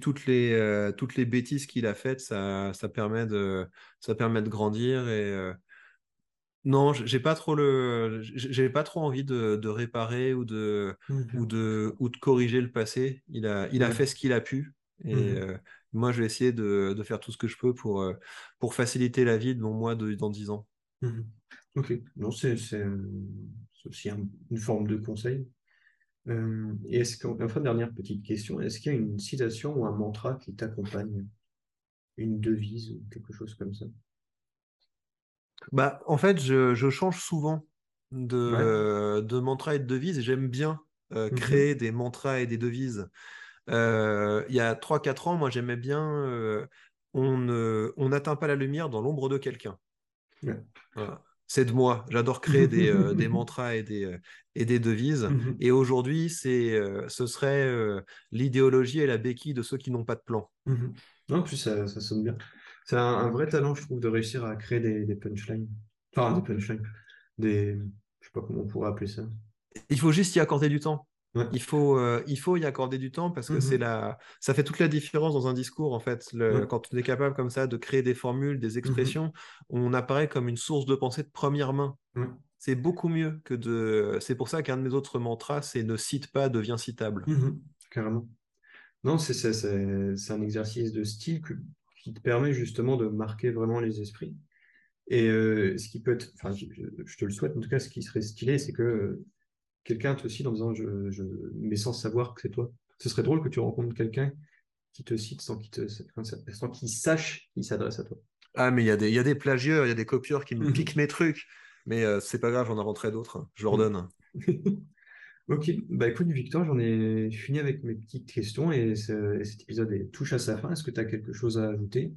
C: toutes les, euh, toutes les bêtises qu'il a faites, ça, ça permet de, ça permet de grandir. Et non, j'ai pas trop le, j'ai pas trop envie de, de réparer ou de, ou de, ou de corriger le passé. Il a, il a fait ce qu'il a pu. Et mmh moi, je vais essayer de, de, faire tout ce que je peux pour, pour faciliter la vie de mon moi de, dans 10 ans.
B: Mmh Ok, non, c'est aussi une forme de conseil. Euh, et est-ce enfin, dernière petite question, est-ce qu'il y a une citation ou un mantra qui t'accompagne? Une devise ou quelque chose comme ça?
C: Bah, En fait, je, je change souvent de, de mantra et de devise et j'aime bien euh, mmh créer des mantras et des devises. Euh, il y a 3-4 ans, moi j'aimais bien on n'atteint pas la lumière dans l'ombre de quelqu'un. Voilà c'est de moi. J'adore créer des, euh, des, mantras et des, euh, et des devises. Mhm. Et aujourd'hui, c'est, euh, ce serait l'idéologie et la béquille de ceux qui n'ont pas de plan.
B: Mhm. Non, en plus, ça, ça sonne bien. C'est un, vrai talent, je trouve, de réussir à créer des, des punchlines. Enfin, des punchlines. Des... Je sais pas comment on pourrait appeler ça.
C: Il faut juste y accorder du temps. Il, faut, euh, il faut y accorder du temps parce que c'est mmh la... ça fait toute la différence dans un discours, en fait. Quand on est capable comme ça de créer des formules, des mmh expressions, on apparaît comme une source de pensée de première main. C'est beaucoup mieux que de... C'est pour ça qu'un de mes autres mantras, c'est ne cite pas, devient citable.
B: Mmh carrément. Non, c'est un exercice de style qui te permet justement de marquer vraiment les esprits. Et euh, ce qui peut être, enfin, je, je, te le souhaite, en tout cas, ce qui serait stylé, c'est que quelqu'un te cite en disant je, je, mais sans savoir que c'est toi. Ce serait drôle que tu rencontres quelqu'un qui te cite sans qu'il sache qu'il s'adresse à toi.
C: Ah, mais il y, a des, y a des plagieurs, il y a des copieurs qui me piquent mes trucs. Mais euh, c'est pas grave, j'en inventerai d'autres. Je leur donne.
B: ok, bah écoute, Victor, j'en ai fini avec mes petites questions et, cet épisode est, touche à sa fin. Est-ce que tu as quelque chose à ajouter?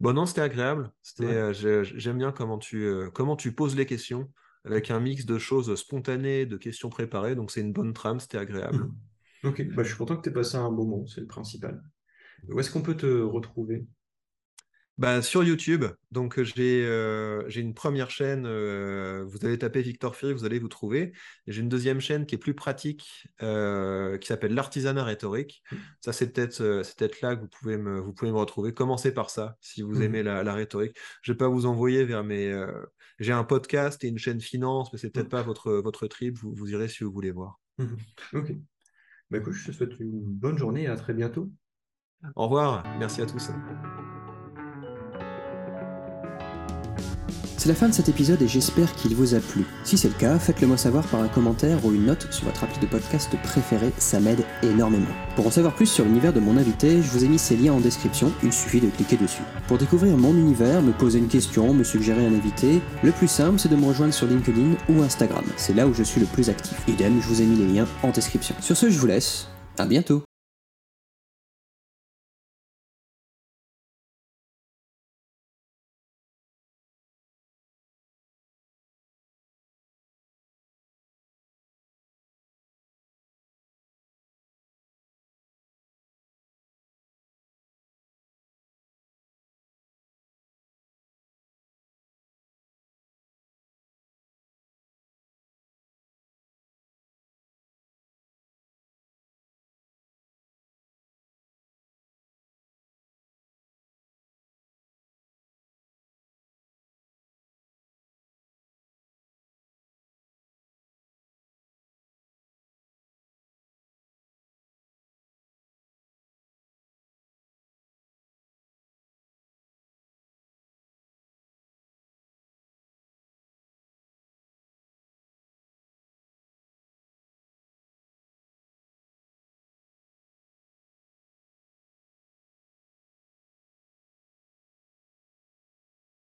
C: Bon, non, c'était agréable. Euh, j'aime bien comment tu, euh, comment tu poses les questions avec un mix de choses spontanées, de questions préparées. Donc c'est une bonne trame, c'était agréable.
B: Ok, bah, je suis content que tu aies passé un bon moment, c'est le principal. Où est-ce qu'on peut te retrouver?
C: Bah, sur YouTube, donc j'ai euh, j'ai une première chaîne, euh, vous allez taper Victor Fury, vous allez vous trouver. J'ai une deuxième chaîne qui est plus pratique, euh, qui s'appelle l'artisanat rhétorique. Mmh. Ça, c'est peut-être là que vous pouvez, me, vous pouvez me retrouver. Commencez par ça, si vous mmh. aimez la, la, rhétorique. Je ne vais pas vous envoyer vers mes... j'ai un podcast et une chaîne finance, mais c'est peut-être mmh. pas votre, votre trip, vous, vous irez si vous voulez voir.
B: Ok. Bah écoute, je te souhaite une bonne journée et à très bientôt.
C: Au revoir, merci à tous.
A: C'est la fin de cet épisode et j'espère qu'il vous a plu. Si c'est le cas, faites-le moi savoir par un commentaire ou une note sur votre appli de podcast préféré, ça m'aide énormément. Pour en savoir plus sur l'univers de mon invité, je vous ai mis ces liens en description, il suffit de cliquer dessus. Pour découvrir mon univers, me poser une question, me suggérer un invité, le plus simple c'est de me rejoindre sur LinkedIn ou Instagram, c'est là où je suis le plus actif. Idem, je vous ai mis les liens en description. Sur ce, je vous laisse, à bientôt